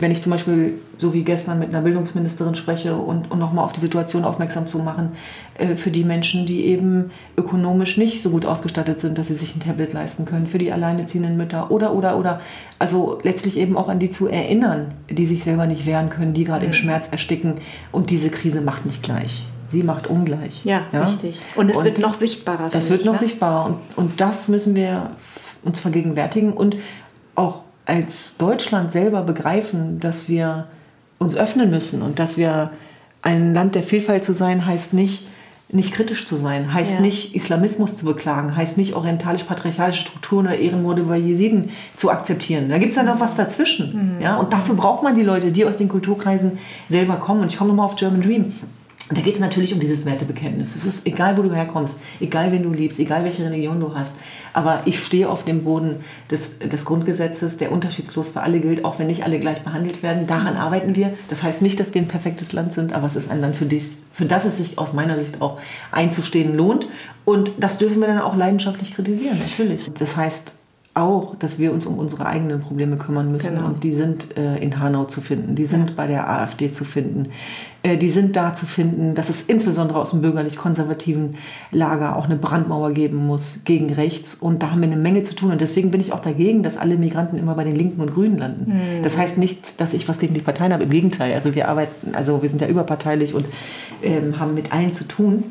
wenn ich zum Beispiel, so wie gestern, mit einer Bildungsministerin spreche und, und nochmal auf die Situation aufmerksam zu machen, äh, für die Menschen, die eben ökonomisch nicht so gut ausgestattet sind, dass sie sich ein Tablet leisten können, für die alleinerziehenden Mütter oder, oder, oder. Also letztlich eben auch an die zu erinnern, die sich selber nicht wehren können, die gerade mhm. im Schmerz ersticken. Und diese Krise macht nicht gleich. Sie macht ungleich. Ja, ja? richtig. Und es und wird noch sichtbarer. Das wird ich, noch ne? sichtbarer. Und, und das müssen wir uns vergegenwärtigen und auch als Deutschland selber begreifen, dass wir uns öffnen müssen und dass wir ein Land der Vielfalt zu sein, heißt nicht, nicht kritisch zu sein, heißt ja. nicht Islamismus zu beklagen, heißt nicht orientalisch-patriarchalische Strukturen oder Ehrenmorde bei Jesiden zu akzeptieren. Da gibt es ja noch was dazwischen. Mhm. Ja? Und dafür braucht man die Leute, die aus den Kulturkreisen selber kommen. Und ich komme nochmal auf German Dream. Und da geht es natürlich um dieses Wertebekenntnis. Es ist egal, wo du herkommst, egal wen du liebst, egal welche Religion du hast. Aber ich stehe auf dem Boden des, des Grundgesetzes, der unterschiedslos für alle gilt, auch wenn nicht alle gleich behandelt werden. Daran arbeiten wir. Das heißt nicht, dass wir ein perfektes Land sind, aber es ist ein Land, für, dies, für das es sich aus meiner Sicht auch einzustehen lohnt. Und das dürfen wir dann auch leidenschaftlich kritisieren, natürlich. Das heißt, auch, dass wir uns um unsere eigenen Probleme kümmern müssen. Genau. Und die sind äh, in Hanau zu finden, die sind ja. bei der AfD zu finden, die sind da zu finden, dass es insbesondere aus dem bürgerlich-konservativen Lager auch eine Brandmauer geben muss gegen rechts. Und da haben wir eine Menge zu tun. Und deswegen bin ich auch dagegen, dass alle Migranten immer bei den Linken und Grünen landen. Mhm. Das heißt nicht, dass ich was gegen die Parteien habe. Im Gegenteil. Also wir arbeiten, also wir sind ja überparteilich und ähm, haben mit allen zu tun.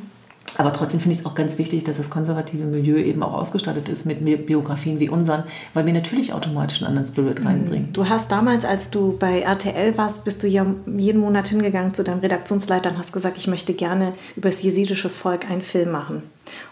Aber trotzdem finde ich es auch ganz wichtig, dass das konservative Milieu eben auch ausgestattet ist mit Biografien wie unseren, weil wir natürlich automatisch einen anderen Spirit mhm. reinbringen. Du hast damals, als du bei RTL warst, bist du ja jeden Monat hingegangen zu deinem Redaktionsleiter und hast gesagt, ich möchte gerne über das jesidische Volk einen Film machen.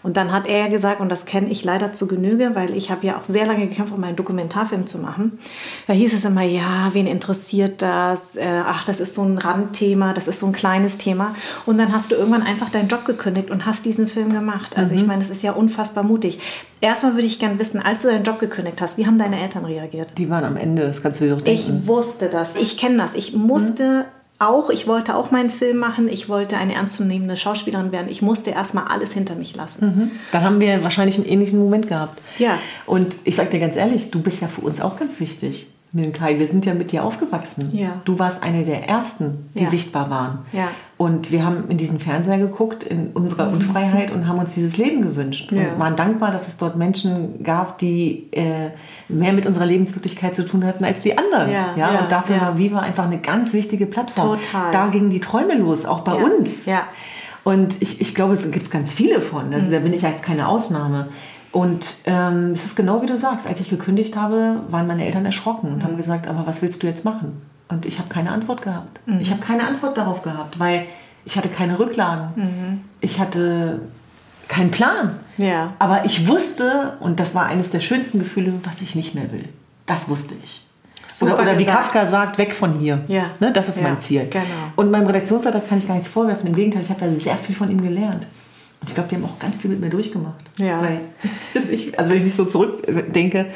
Und dann hat er gesagt, und das kenne ich leider zu Genüge, weil ich habe ja auch sehr lange gekämpft, um einen Dokumentarfilm zu machen. Da hieß es immer, ja, wen interessiert das? Äh, ach, das ist so ein Randthema, das ist so ein kleines Thema. Und dann hast du irgendwann einfach deinen Job gekündigt und hast diesen Film gemacht. Also mhm. ich meine, das ist ja unfassbar mutig. Erstmal würde ich gerne wissen, als du deinen Job gekündigt hast, wie haben deine Eltern reagiert? Die waren am Ende, das kannst du dir doch denken. Ich wusste das. Ich kenne das. Ich musste mhm auch, ich wollte auch meinen Film machen, ich wollte eine ernstzunehmende Schauspielerin werden. Ich musste erstmal alles hinter mich lassen. Mhm. Dann haben wir wahrscheinlich einen ähnlichen Moment gehabt. Ja. Und ich sage dir ganz ehrlich, du bist ja für uns auch ganz wichtig. Kai, wir sind ja mit dir aufgewachsen. Ja. Du warst eine der ersten, die ja. sichtbar waren. Ja. Und wir haben in diesen Fernseher geguckt, in unserer Unfreiheit und haben uns dieses Leben gewünscht. Und waren dankbar, dass es dort Menschen gab, die äh, mehr mit unserer Lebenswirklichkeit zu tun hatten als die anderen. Ja, ja, und dafür war Viva einfach eine ganz wichtige Plattform. Total. Da gingen die Träume los, auch bei uns. Ja. Und ich, ich glaube, es gibt ganz viele von. Also mhm. da bin ich jetzt keine Ausnahme. Und ähm, es ist genau wie du sagst, als ich gekündigt habe, waren meine Eltern erschrocken und mhm. haben gesagt, aber was willst du jetzt machen? Und ich habe keine Antwort gehabt. Mhm. Ich habe keine Antwort darauf gehabt, weil ich hatte keine Rücklagen. Mhm. Ich hatte keinen Plan. Ja. Aber ich wusste, und das war eines der schönsten Gefühle, was ich nicht mehr will. Das wusste ich. Super oder, oder wie Kafka sagt, weg von hier. Ja. Ne, das ist ja, mein Ziel. Genau. Und meinem Redaktionsleiter kann ich gar nichts vorwerfen. Im Gegenteil, ich habe da sehr viel von ihm gelernt. Und ich glaube, die haben auch ganz viel mit mir durchgemacht. Ja. Weil, [laughs] also wenn ich mich so zurückdenke,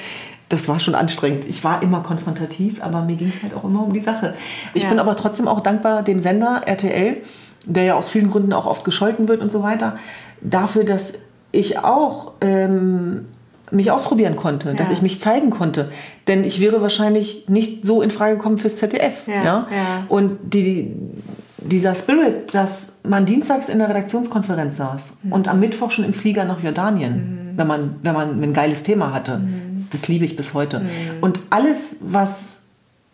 das war schon anstrengend. Ich war immer konfrontativ, aber mir ging es halt auch immer um die Sache. Ich ja. bin aber trotzdem auch dankbar dem Sender RTL, der ja aus vielen Gründen auch oft gescholten wird und so weiter, dafür, dass ich auch ähm, mich ausprobieren konnte, ja. dass ich mich zeigen konnte. Denn ich wäre wahrscheinlich nicht so in Frage gekommen fürs ZDF. Ja, ja? Und die, dieser Spirit, dass man dienstags in der Redaktionskonferenz saß mhm. und am Mittwoch schon im Flieger nach Jordanien, mhm. wenn, man, wenn man ein geiles Thema hatte, mhm. das liebe ich bis heute. Mhm. Und alles, was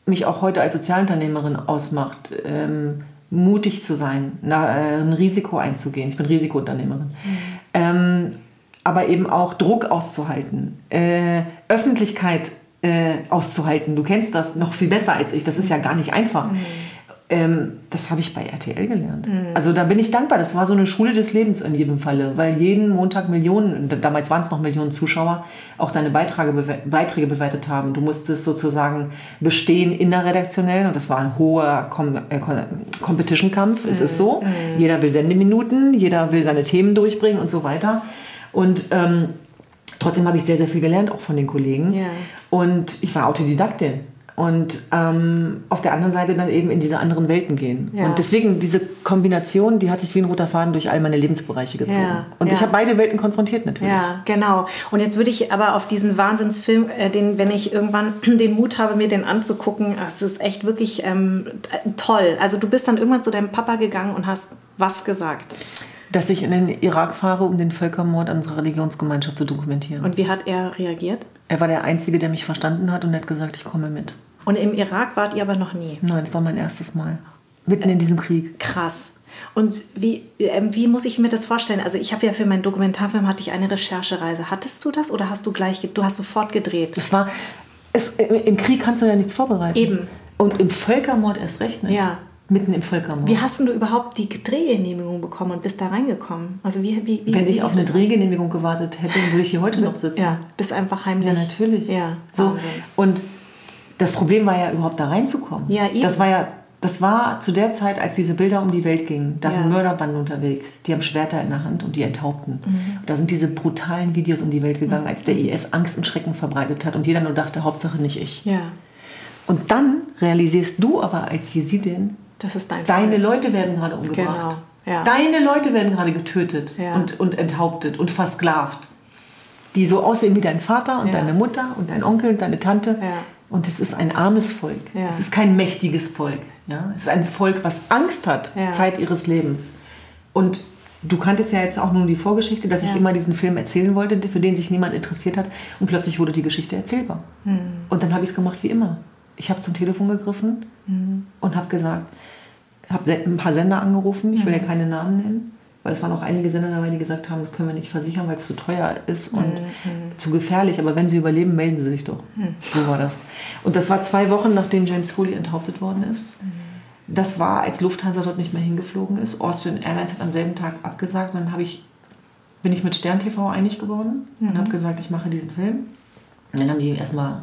mich auch heute als Sozialunternehmerin ausmacht, ähm, mutig zu sein, na, äh, ein Risiko einzugehen. Ich bin Risikounternehmerin. Mhm. Ähm, aber eben auch Druck auszuhalten, äh, Öffentlichkeit äh, auszuhalten. Du kennst das noch viel besser als ich. Das ist ja gar nicht einfach. Ähm, das habe ich bei RTL gelernt. Mhm. Also da bin ich dankbar. Das war so eine Schule des Lebens in jedem Falle, weil jeden Montag Millionen, damals waren es noch Millionen Zuschauer, auch deine Beiträge, Beiträge bewertet haben. Du musstest sozusagen bestehen innerredaktionell und das war ein hoher Kom äh, Competition-Kampf. Mhm. Es ist so. Mhm. Jeder will Sendeminuten, jeder will seine Themen durchbringen und so weiter. Und ähm, trotzdem habe ich sehr, sehr viel gelernt, auch von den Kollegen. Ja. Und ich war Autodidaktin. Und ähm, auf der anderen Seite dann eben in diese anderen Welten gehen. Ja. Und deswegen diese Kombination, die hat sich wie ein roter Faden durch all meine Lebensbereiche gezogen. Ja, Und ja. ich habe beide Welten konfrontiert natürlich. Ja, genau. Und jetzt würde ich aber auf diesen Wahnsinnsfilm, äh, den, wenn ich irgendwann [clears throat] den Mut habe, mir den anzugucken, es ist echt wirklich ähm, toll. Also du bist dann irgendwann zu deinem Papa gegangen und hast was gesagt. Dass ich in den Irak fahre, um den Völkermord an unserer Religionsgemeinschaft zu dokumentieren. Und wie hat er reagiert? er war der Einzige, der mich verstanden hat und hat gesagt, ich komme mit. Und im Irak wart ihr aber noch nie. Nein, das war mein erstes Mal. Mitten in diesem Krieg. Krass. Und wie, ähm, wie muss ich mir das vorstellen? Also ich habe ja für meinen Dokumentarfilm hatte ich eine Recherchereise. Hattest du das oder hast du gleich, du hast sofort gedreht? Es war, es, im Krieg kannst du ja nichts vorbereiten. Eben. Und im Völkermord erst recht nicht. Ja. Mitten im Völkermord. Wie hast du überhaupt die Drehgenehmigung bekommen und bist da reingekommen? Also wie, wie, wie Wenn ich auf eine das? Drehgenehmigung gewartet hätte, würde ich hier heute noch sitzen. Ja, bist einfach heimlich. Ja, natürlich. Ja, so. Wahnsinn. Und das Problem war ja überhaupt da reinzukommen. Ja, eben. Das war ja, das war zu der Zeit, als diese Bilder um die Welt gingen. Da Ja. sind Mörderbanden unterwegs, die haben Schwerter in der Hand und die enthaupten. Mhm. Da sind diese brutalen Videos um die Welt gegangen, als der IS Angst und Schrecken verbreitet hat und jeder nur dachte, Hauptsache nicht ich. Ja, Und dann realisierst du aber als Jesidin, das ist dein deine. Leute werden gerade umgebracht. Genau, ja. Deine Leute werden gerade getötet und, und enthauptet und versklavt. Die so aussehen wie dein Vater und deine Mutter und dein Onkel und deine Tante. Und es ist ein armes Volk. Ja. Es ist kein mächtiges Volk. Ja? Es ist ein Volk, was Angst hat, Ja. Zeit ihres Lebens. Und du kanntest ja jetzt auch nun die Vorgeschichte, dass ich Ja. immer diesen Film erzählen wollte, für den sich niemand interessiert hat. Und plötzlich wurde die Geschichte erzählbar. Hm. Und dann habe ich es gemacht wie immer. Ich habe zum Telefon gegriffen Hm. und habe gesagt, habe ein paar Sender angerufen, ich will Hm. ja keine Namen nennen, weil es waren auch einige Sender dabei, die gesagt haben, das können wir nicht versichern, weil es zu teuer ist und Hm, zu gefährlich. Aber wenn sie überleben, melden sie sich doch. So war das. Und das war zwei Wochen, nachdem James Foley enthauptet worden ist. Das war, als Lufthansa dort nicht mehr hingeflogen ist. Austrian Airlines hat am selben Tag abgesagt. Und dann habe ich, bin ich mit Stern TV einig geworden und habe gesagt, ich mache diesen Film. Und dann haben die erstmal,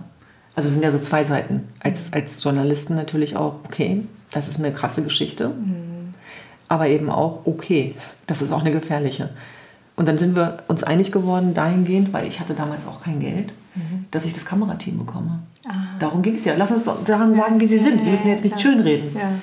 also es sind ja so zwei Seiten. Als, als Journalisten natürlich auch, okay, das ist eine krasse Geschichte. Aber eben auch, okay, das ist auch eine gefährliche. Und dann sind wir uns einig geworden dahingehend, weil ich hatte damals auch kein Geld, dass ich das Kamerateam bekomme. Darum ging es ja. Lass uns daran sagen, wie sie sind. Wir müssen jetzt nicht schönreden. Ja.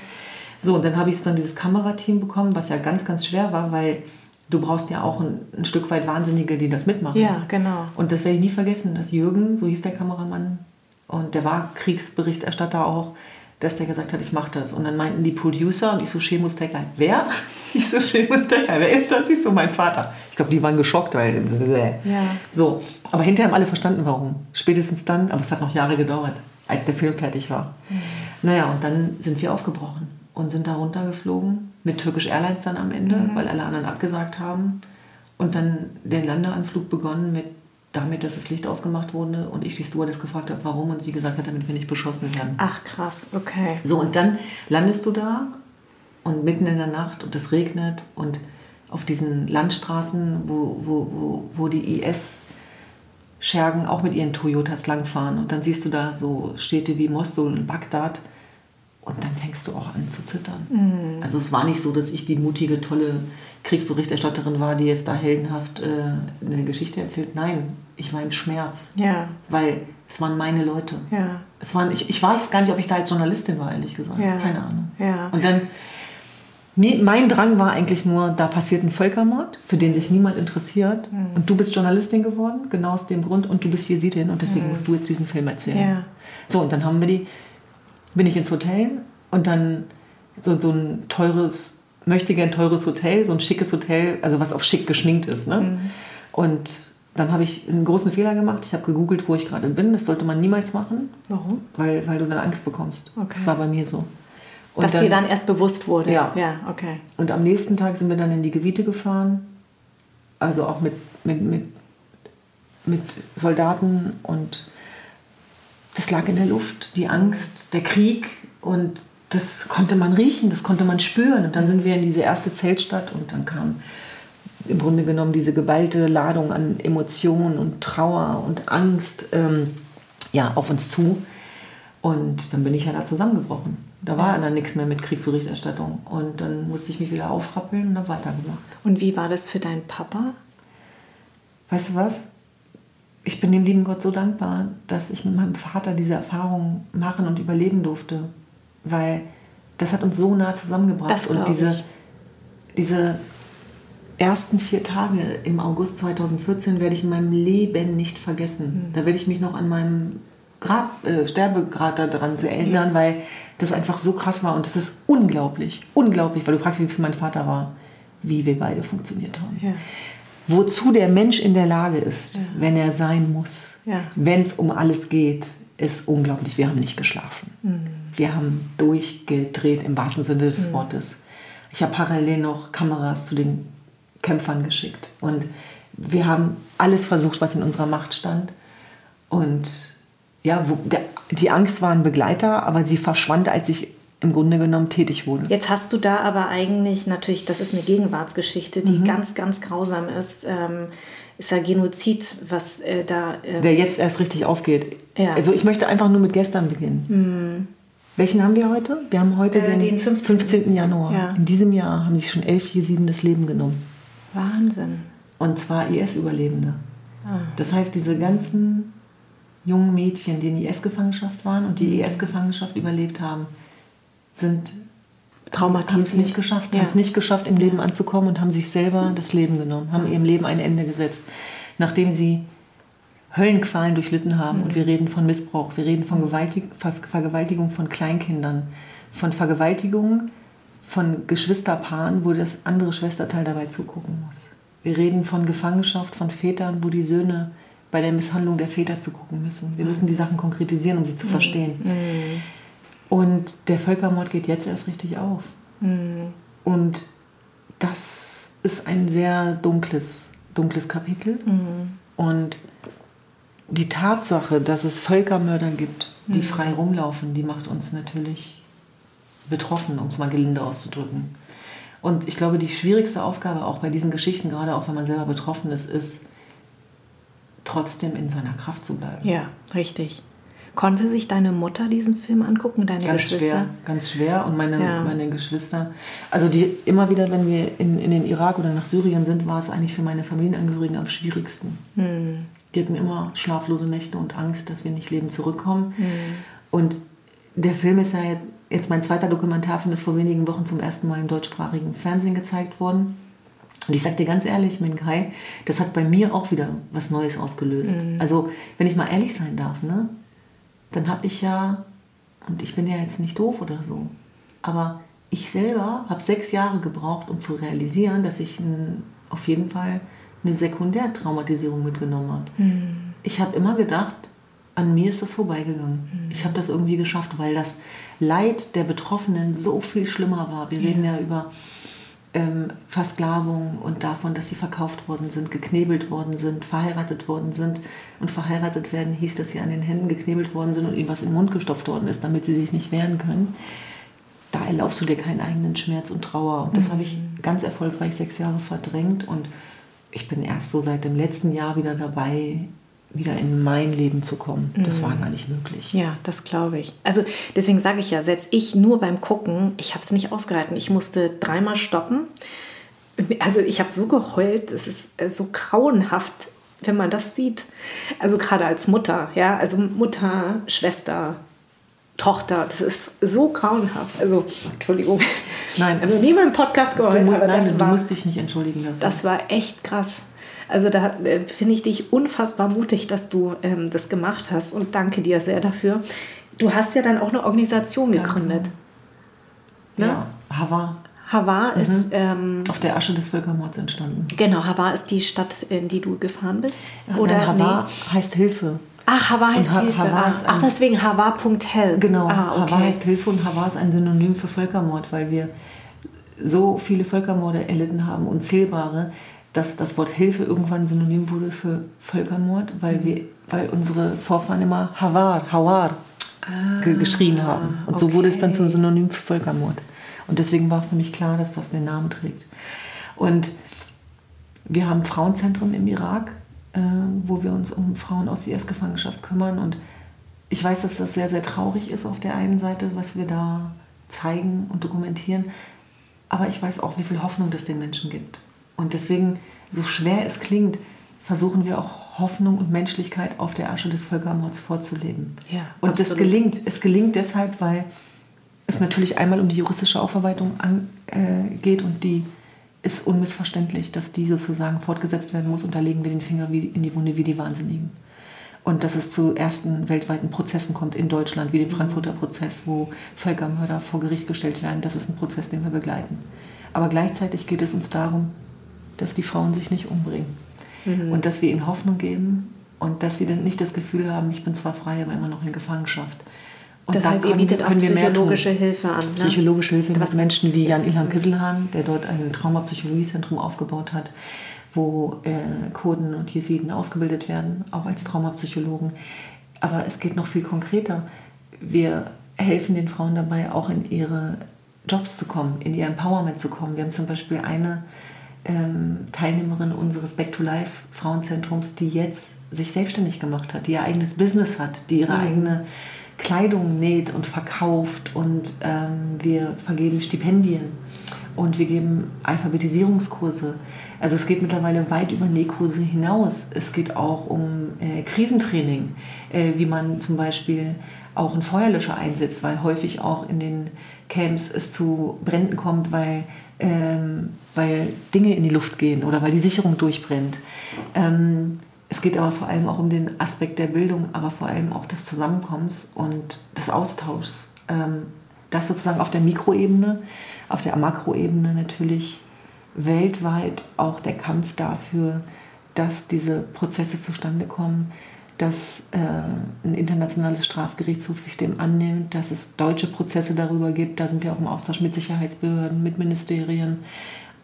So, und dann habe ich dann dieses Kamerateam bekommen, was ja ganz, ganz schwer war, weil du brauchst ja auch ein, ein Stück weit Wahnsinnige, die das mitmachen. Ja, genau. Und das werde ich nie vergessen, dass Jürgen, so hieß der Kameramann, und der war Kriegsberichterstatter auch, dass der gesagt hat, ich mache das. Und dann meinten die Producer und ich so, Shemus Decker, wer? [laughs] Ich so, Shemus Decker, wer ist das? Ich so, mein Vater. Ich glaube, die waren geschockt, weil, Ja. so. Aber hinterher haben alle verstanden, warum. Spätestens dann, aber es hat noch Jahre gedauert, als der Film fertig war. Naja, und dann sind wir aufgebrochen und sind da runtergeflogen, mit Turkish Airlines dann am Ende, weil alle anderen abgesagt haben. Und dann den Landeanflug begonnen mit damit, dass das Licht ausgemacht wurde und ich die Stewardess gefragt habe, warum und sie gesagt hat, damit wir nicht beschossen werden. Ach krass, okay. So, und dann landest du da und mitten in der Nacht und es regnet und auf diesen Landstraßen, wo, wo, wo, wo die IS-Schergen auch mit ihren Toyotas langfahren. Und dann siehst du da so Städte wie Mosul und Bagdad. Und dann fängst du auch an zu zittern. Also es war nicht so, dass ich die mutige, tolle Kriegsberichterstatterin war, die jetzt da heldenhaft äh, eine Geschichte erzählt. Nein, ich war im Schmerz. Ja, Weil es waren meine Leute. ja. Es waren, ich, ich weiß gar nicht, ob ich da als Journalistin war, ehrlich gesagt. Ja. Keine Ahnung. Ja. Und dann, mein Drang war eigentlich nur, da passiert ein Völkermord, für den sich niemand interessiert. Mhm. Und du bist Journalistin geworden, genau aus dem Grund. Und du bist Jesidin und deswegen musst du jetzt diesen Film erzählen. Mhm. Ja. So, und dann haben wir die, bin ich ins Hotel und dann so, so ein teures, möchte gern teures Hotel, so ein schickes Hotel, also was auf schick geschminkt ist. Ne? Mhm. Und dann habe ich einen großen Fehler gemacht. Ich habe gegoogelt, wo ich gerade bin. Das sollte man niemals machen Warum? weil, weil du dann Angst bekommst. Okay. Das war bei mir so. Und Dass dir dann erst bewusst wurde. Ja. Ja, okay. Und am nächsten Tag sind wir dann in die Gebiete gefahren, also auch mit, mit, mit, mit Soldaten und das lag in der Luft, die Angst, der Krieg und das konnte man riechen, das konnte man spüren. Und dann sind wir in diese erste Zeltstadt und dann kam im Grunde genommen diese geballte Ladung an Emotionen und Trauer und Angst ähm, ja, auf uns zu. Und dann bin ich ja da zusammengebrochen. Da war dann nichts mehr mit Kriegsberichterstattung. Und dann musste ich mich wieder aufrappeln und habe weitergemacht. Und wie war das für deinen Papa? Weißt du was? ich bin dem lieben Gott so dankbar, dass ich mit meinem Vater diese Erfahrung machen und überleben durfte. Weil das hat uns so nah zusammengebracht. Das und diese, ich. diese ersten vier Tage im August 2014 werde ich in meinem Leben nicht vergessen. Mhm. Da werde ich mich noch an meinem Grab, äh, Sterbegrad daran erinnern, weil das einfach so krass war. Und das ist unglaublich, unglaublich, weil du fragst, wie viel mein Vater war, wie wir beide funktioniert haben. Ja. Wozu der Mensch in der Lage ist, wenn er sein muss, Ja. wenn es um alles geht, ist unglaublich. Wir haben nicht geschlafen. Mhm. Wir haben durchgedreht im wahrsten Sinne des Wortes. Ich habe parallel noch Kameras zu den Kämpfern geschickt. Und wir haben alles versucht, was in unserer Macht stand. Und ja, wo, der, die Angst war ein Begleiter, aber sie verschwand, als ich im Grunde genommen tätig wurde. Jetzt hast du da aber eigentlich natürlich, das ist eine Gegenwartsgeschichte, Mhm. die ganz, ganz grausam ist. Ähm, ist ja Genozid, was äh, da. ähm, der jetzt erst richtig aufgeht. Ja. Also ich möchte einfach nur mit gestern beginnen. Welchen haben wir heute? Wir haben heute Äh, den, den 15. 15. Januar. Ja. In diesem Jahr haben sich schon elf Jesiden das Leben genommen. Wahnsinn. Und zwar IS-Überlebende. Ah. Das heißt, diese ganzen jungen Mädchen, die in IS-Gefangenschaft waren und die IS-Gefangenschaft überlebt haben, sind haben es Traumatisiert. nicht geschafft, Ja. haben es nicht geschafft, im Leben anzukommen und haben sich selber das Leben genommen, haben ihrem Leben ein Ende gesetzt, nachdem sie Höllenqualen durchlitten haben. Und wir reden von Missbrauch, wir reden von Gewaltig Ver Vergewaltigung von Kleinkindern, von Vergewaltigung von Geschwisterpaaren, wo das andere Schwesterteil dabei zugucken muss. Wir reden von Gefangenschaft von Vätern, wo die Söhne bei der Misshandlung der Väter zugucken müssen. Wir müssen die Sachen konkretisieren, um sie zu verstehen. Und der Völkermord geht jetzt erst richtig auf. Und das ist ein sehr dunkles, dunkles Kapitel. Und die Tatsache, dass es Völkermörder gibt, die frei rumlaufen, die macht uns natürlich betroffen, um es mal gelinde auszudrücken. Und ich glaube, die schwierigste Aufgabe auch bei diesen Geschichten, gerade auch wenn man selber betroffen ist, ist, trotzdem in seiner Kraft zu bleiben. Ja, richtig. Konnte sich deine Mutter diesen Film angucken, deine Ganz Geschwister? schwer, ganz schwer. Und meine, Ja. meine Geschwister, also die immer wieder, wenn wir in, in den Irak oder nach Syrien sind, war es eigentlich für meine Familienangehörigen am schwierigsten. Hm. Die hatten immer schlaflose Nächte und Angst, dass wir nicht lebend zurückkommen. Hm. Und der Film ist ja jetzt, jetzt mein zweiter Dokumentarfilm, ist vor wenigen Wochen zum ersten Mal im deutschsprachigen Fernsehen gezeigt worden. Und ich sag dir ganz ehrlich, Minkai, das hat bei mir auch wieder was Neues ausgelöst. Also, wenn ich mal ehrlich sein darf, ne, dann habe ich ja, und ich bin ja jetzt nicht doof oder so, aber ich selber habe sechs Jahre gebraucht, um zu realisieren, dass ich ein, auf jeden Fall eine Sekundärtraumatisierung mitgenommen habe. Ich habe immer gedacht, an mir ist das vorbeigegangen. Ich habe das irgendwie geschafft, weil das Leid der Betroffenen so viel schlimmer war. Wir reden ja über ähm, Versklavung und davon, dass sie verkauft worden sind, geknebelt worden sind, verheiratet worden sind. Und verheiratet werden hieß, dass sie an den Händen geknebelt worden sind und ihnen was im Mund gestopft worden ist, damit sie sich nicht wehren können. Da erlaubst du dir keinen eigenen Schmerz und Trauer. Und das habe ich ganz erfolgreich sechs Jahre verdrängt. Und ich bin erst so seit dem letzten Jahr wieder dabei, wieder in mein Leben zu kommen. Das war gar nicht möglich. Ja, das glaube ich. Also deswegen sage ich ja, selbst ich nur beim Gucken, ich habe es nicht ausgehalten. Ich musste dreimal stoppen. Also ich habe so geheult, es ist äh, so grauenhaft, wenn man das sieht. Also gerade als Mutter, ja, also Mutter, Schwester, Tochter, das ist so grauenhaft. Also Entschuldigung, Nein, also nie beim Podcast geheult, musst, aber nein, das du war, musst dich nicht entschuldigen dafür. das war echt krass. Also da äh, finde ich dich unfassbar mutig, dass du ähm, das gemacht hast und danke dir sehr dafür. Du hast ja dann auch eine Organisation gegründet. Ne? ja, Hava, Havar Mhm. ist ähm, auf der Asche des Völkermords entstanden. genau Havar ist die Stadt, in die du gefahren bist. Oder Nein, Hava heißt Hilfe. Ach, Havar heißt Ha- Hilfe. Ist ach, deswegen Havar.hell. Genau, Ah, okay. Hava heißt Hilfe und Hava ist ein Synonym für Völkermord, weil wir so viele Völkermorde erlitten haben, unzählbare, dass das Wort Hilfe irgendwann synonym wurde für Völkermord, weil, wir, weil unsere Vorfahren immer Havar, Hawar ge geschrien haben. Und so wurde es dann okay. zum Synonym für Völkermord. Und deswegen war für mich klar, dass das den Namen trägt. Und wir haben Frauenzentren im Irak, äh, wo wir uns um Frauen aus IS-Gefangenschaft kümmern. Und ich weiß, dass das sehr, sehr traurig ist auf der einen Seite, was wir da zeigen und dokumentieren. Aber ich weiß auch, wie viel Hoffnung das den Menschen gibt. Und deswegen, so schwer es klingt, versuchen wir auch Hoffnung und Menschlichkeit auf der Asche des Völkermords vorzuleben. Ja, und das absolut. gelingt. Es gelingt deshalb, weil es natürlich einmal um die juristische Aufarbeitung an, äh, geht und die ist unmissverständlich, dass die sozusagen fortgesetzt werden muss und da legen wir den Finger wie, in die Wunde wie die Wahnsinnigen. Und dass es zu ersten weltweiten Prozessen kommt in Deutschland, wie dem Frankfurter Prozess, wo Völkermörder vor Gericht gestellt werden, das ist ein Prozess, den wir begleiten. Aber gleichzeitig geht es uns darum, dass die Frauen sich nicht umbringen und dass wir ihnen Hoffnung geben und dass sie dann nicht das Gefühl haben, ich bin zwar frei, aber immer noch in Gefangenschaft. Und Das da heißt, ihr können- bietet auch können wir mehr tun. psychologische Hilfe an. Ne? Psychologische Hilfe Was- mit Menschen wie Jan-Ilhan Kisselhahn, der dort ein Traumapsychologiezentrum aufgebaut hat, wo äh, Kurden und Jesiden ausgebildet werden, auch als Traumapsychologen. Aber es geht noch viel konkreter. Wir helfen den Frauen dabei, auch in ihre Jobs zu kommen, in ihr Empowerment zu kommen. Wir haben zum Beispiel eine ähm, Teilnehmerin unseres Back to Life Frauenzentrums, die jetzt sich selbstständig gemacht hat, die ihr eigenes Business hat, die ihre eigene Kleidung näht und verkauft und ähm, wir vergeben Stipendien und wir geben Alphabetisierungskurse. Also es geht mittlerweile weit über Nähkurse hinaus. Es geht auch um äh, Krisentraining, äh, wie man zum Beispiel auch einen Feuerlöscher einsetzt, weil häufig auch in den Camps es zu Bränden kommt, weil, ähm, weil Dinge in die Luft gehen oder weil die Sicherung durchbrennt. Ähm, es geht aber vor allem auch um den Aspekt der Bildung, aber vor allem auch des Zusammenkommens und des Austauschs. Ähm, das sozusagen auf der Mikroebene, auf der Makroebene natürlich weltweit auch der Kampf dafür, dass diese Prozesse zustande kommen, dass äh, ein internationales Strafgerichtshof sich dem annimmt, dass es deutsche Prozesse darüber gibt. Da sind wir auch im Austausch mit Sicherheitsbehörden, mit Ministerien.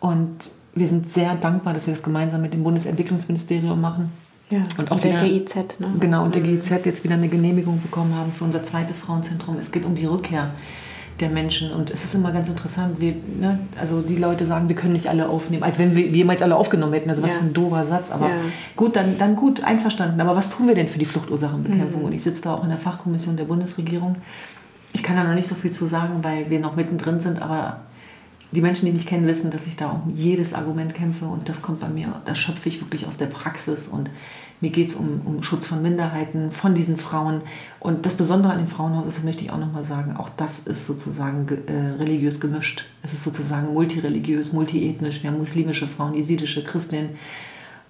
Und wir sind sehr dankbar, dass wir das gemeinsam mit dem Bundesentwicklungsministerium machen. Ja, Und auch und der wieder- GIZ, ne? Genau, und der GIZ jetzt wieder eine Genehmigung bekommen haben für unser zweites Frauenzentrum. Es geht um die Rückkehr der Menschen. Und es ist immer ganz interessant, wir, ne, also die Leute sagen, wir können nicht alle aufnehmen, als wenn wir, jemals alle aufgenommen hätten. Also was Ja. für ein doofer Satz. Aber Ja. gut, dann, dann gut, einverstanden. Aber was tun wir denn für die Fluchtursachenbekämpfung? Mhm. Und ich sitze da auch in der Fachkommission der Bundesregierung. Ich kann da noch nicht so viel zu sagen, weil wir noch mittendrin sind, aber die Menschen, die mich kennen, wissen, dass ich da um jedes Argument kämpfe und das kommt bei mir, das schöpfe ich wirklich aus der Praxis und mir geht es um, um Schutz von Minderheiten, von diesen Frauen. Und das Besondere an dem Frauenhaus ist, das möchte ich auch nochmal sagen, auch das ist sozusagen ge- äh, religiös gemischt. Es ist sozusagen multireligiös, multiethnisch. Wir haben muslimische Frauen, jesidische, Christinnen.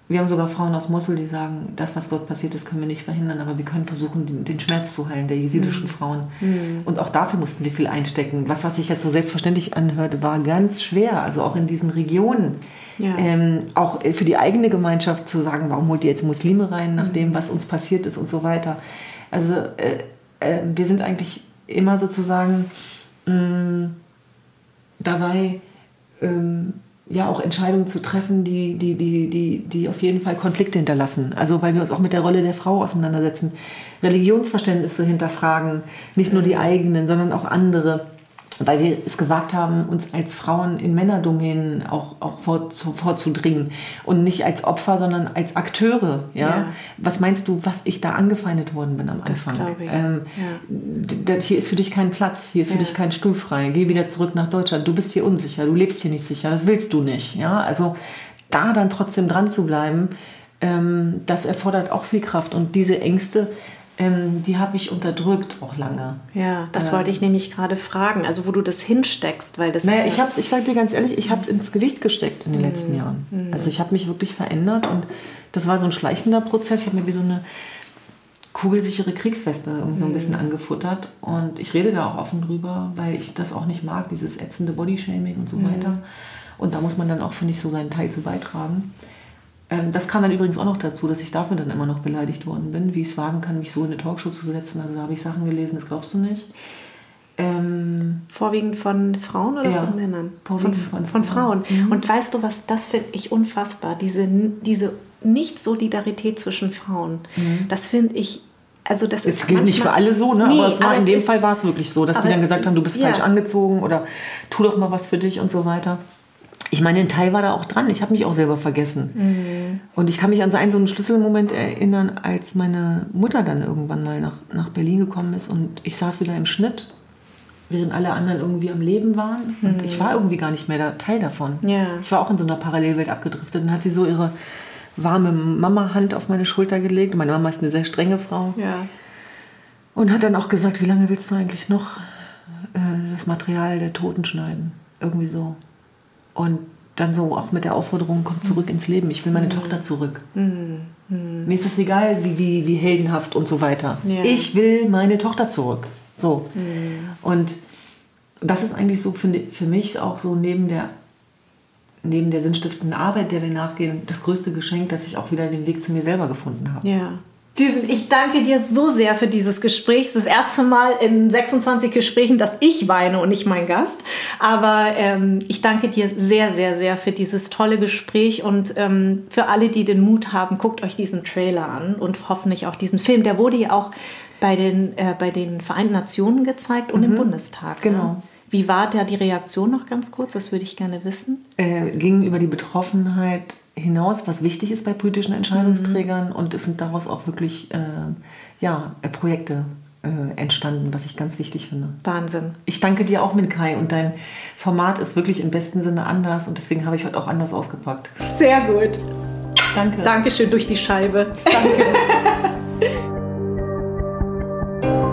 Wir haben sogar Frauen aus Mosul, die sagen, das, was dort passiert ist, können wir nicht verhindern, aber wir können versuchen, den, Schmerz zu heilen der jesidischen Frauen. Und auch dafür mussten wir viel einstecken. Was, was sich jetzt so selbstverständlich anhörte, war ganz schwer. Also auch in diesen Regionen. Ja. Ähm, auch äh, für die eigene Gemeinschaft zu sagen, warum holt ihr jetzt Muslime rein, nach dem, was uns passiert ist und so weiter. Also äh, äh, wir sind eigentlich immer sozusagen mh, dabei, ähm, ja auch Entscheidungen zu treffen, die, die, die, die, die auf jeden Fall Konflikte hinterlassen. Also weil wir uns auch mit der Rolle der Frau auseinandersetzen, Religionsverständnisse hinterfragen, nicht nur die eigenen, sondern auch andere. Weil wir es gewagt haben, uns als Frauen in Männerdomänen auch, auch vor, zu, vorzudringen. Und nicht als Opfer, sondern als Akteure. Ja? Ja. Was meinst du, was ich da angefeindet worden bin am Das Anfang? glaube ich. Ähm, Ja. hier ist für dich kein Platz, hier ist für Ja. dich kein Stuhl frei. Geh wieder zurück nach Deutschland. Du bist hier unsicher, du lebst hier nicht sicher, das willst du nicht. Ja? Also da dann trotzdem dran zu bleiben, ähm, das erfordert auch viel Kraft. Und diese Ängste, ähm, die habe ich unterdrückt auch lange. Ja, das Ja. wollte ich nämlich gerade fragen. Also wo du das hinsteckst, weil das Naja, ist ich ja, hab's, ich sag dir ganz ehrlich, ich habe es ins Gewicht gesteckt in den letzten Jahren. Also ich habe mich wirklich verändert und das war so ein schleichender Prozess. Ich habe mir wie so eine kugelsichere Kriegsweste irgendwie so ein bisschen angefuttert und ich rede da auch offen drüber, weil ich das auch nicht mag, dieses ätzende Bodyshaming und so weiter. Und da muss man dann auch, finde ich, so seinen Teil zu beitragen. Ähm, das kam dann übrigens auch noch dazu, dass ich dafür dann immer noch beleidigt worden bin, wie ich es wagen kann, mich so in eine Talkshow zu setzen. Also da habe ich Sachen gelesen, das glaubst du nicht. Ähm, vorwiegend von Frauen oder Ja, von Männern? vorwiegend von, von von Frauen. Mhm. Und weißt du was, das finde ich unfassbar. Diese, diese Nicht-Solidarität zwischen Frauen. Das finde ich, also das ist Es gilt nicht für alle so, ne? Nee, aber es war in dem ist- Fall war es wirklich so, dass die aber- dann gesagt haben, du bist ja. falsch angezogen oder tu doch mal was für dich und so weiter. Ich meine, ein Teil war da auch dran. Ich habe mich auch selber vergessen. Mhm. Und ich kann mich an so einen, so einen Schlüsselmoment erinnern, als meine Mutter dann irgendwann mal nach, nach Berlin gekommen ist und ich saß wieder im Schnitt, während alle anderen irgendwie am Leben waren. Und ich war irgendwie gar nicht mehr da, Teil davon. Mhm. Ja. Ich war auch in so einer Parallelwelt abgedriftet. Und dann hat sie so ihre warme Mama-Hand auf meine Schulter gelegt. Meine Mama ist eine sehr strenge Frau. Ja. Und hat dann auch gesagt, wie lange willst du eigentlich noch äh, das Material der Toten schneiden? Irgendwie so. Und dann so auch mit der Aufforderung, komm zurück ins Leben, ich will meine Tochter zurück. Mir ist es egal, wie, wie, wie heldenhaft und so weiter. Ja. Ich will meine Tochter zurück. So. Und das ist eigentlich so, ich, für mich auch so neben der, neben der sinnstiftenden Arbeit, der wir nachgehen, das größte Geschenk, dass ich auch wieder den Weg zu mir selber gefunden habe. Ja. Diesen, ich danke dir so sehr für dieses Gespräch. Es ist das erste Mal in 26 Gesprächen, dass ich weine und nicht mein Gast. Aber ähm, ich danke dir sehr, sehr, sehr für dieses tolle Gespräch und ähm, für alle, die den Mut haben, guckt euch diesen Trailer an und hoffentlich auch diesen Film. Der wurde ja auch bei den, äh, bei den Vereinten Nationen gezeigt und im Bundestag. Genau. Ne? Wie war da die Reaktion noch ganz kurz? Das würde ich gerne wissen. äh, ging über die Betroffenheit hinaus, was wichtig ist bei politischen Entscheidungsträgern. Und es sind daraus auch wirklich äh, ja, Projekte äh, entstanden, was ich ganz wichtig finde. Wahnsinn. Ich danke dir auch, Minkai. Und dein Format ist wirklich im besten Sinne anders. Und deswegen habe ich heute auch anders ausgepackt. Sehr gut. Danke. Dankeschön durch die Scheibe. [laughs]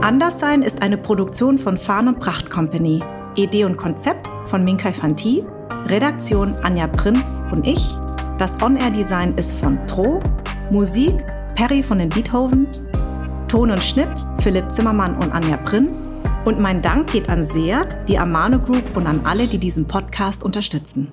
Anderssein ist eine Produktion von Farn und Pracht Company. Idee und Konzept von Minkai Fanti. Redaktion Anja Prinz und ich. Das On-Air-Design ist von Tro. Musik Perry von den Beethovens. Ton und Schnitt Philipp Zimmermann und Anja Prinz. Und mein Dank geht an Seat, die Amano Group und an alle, die diesen Podcast unterstützen.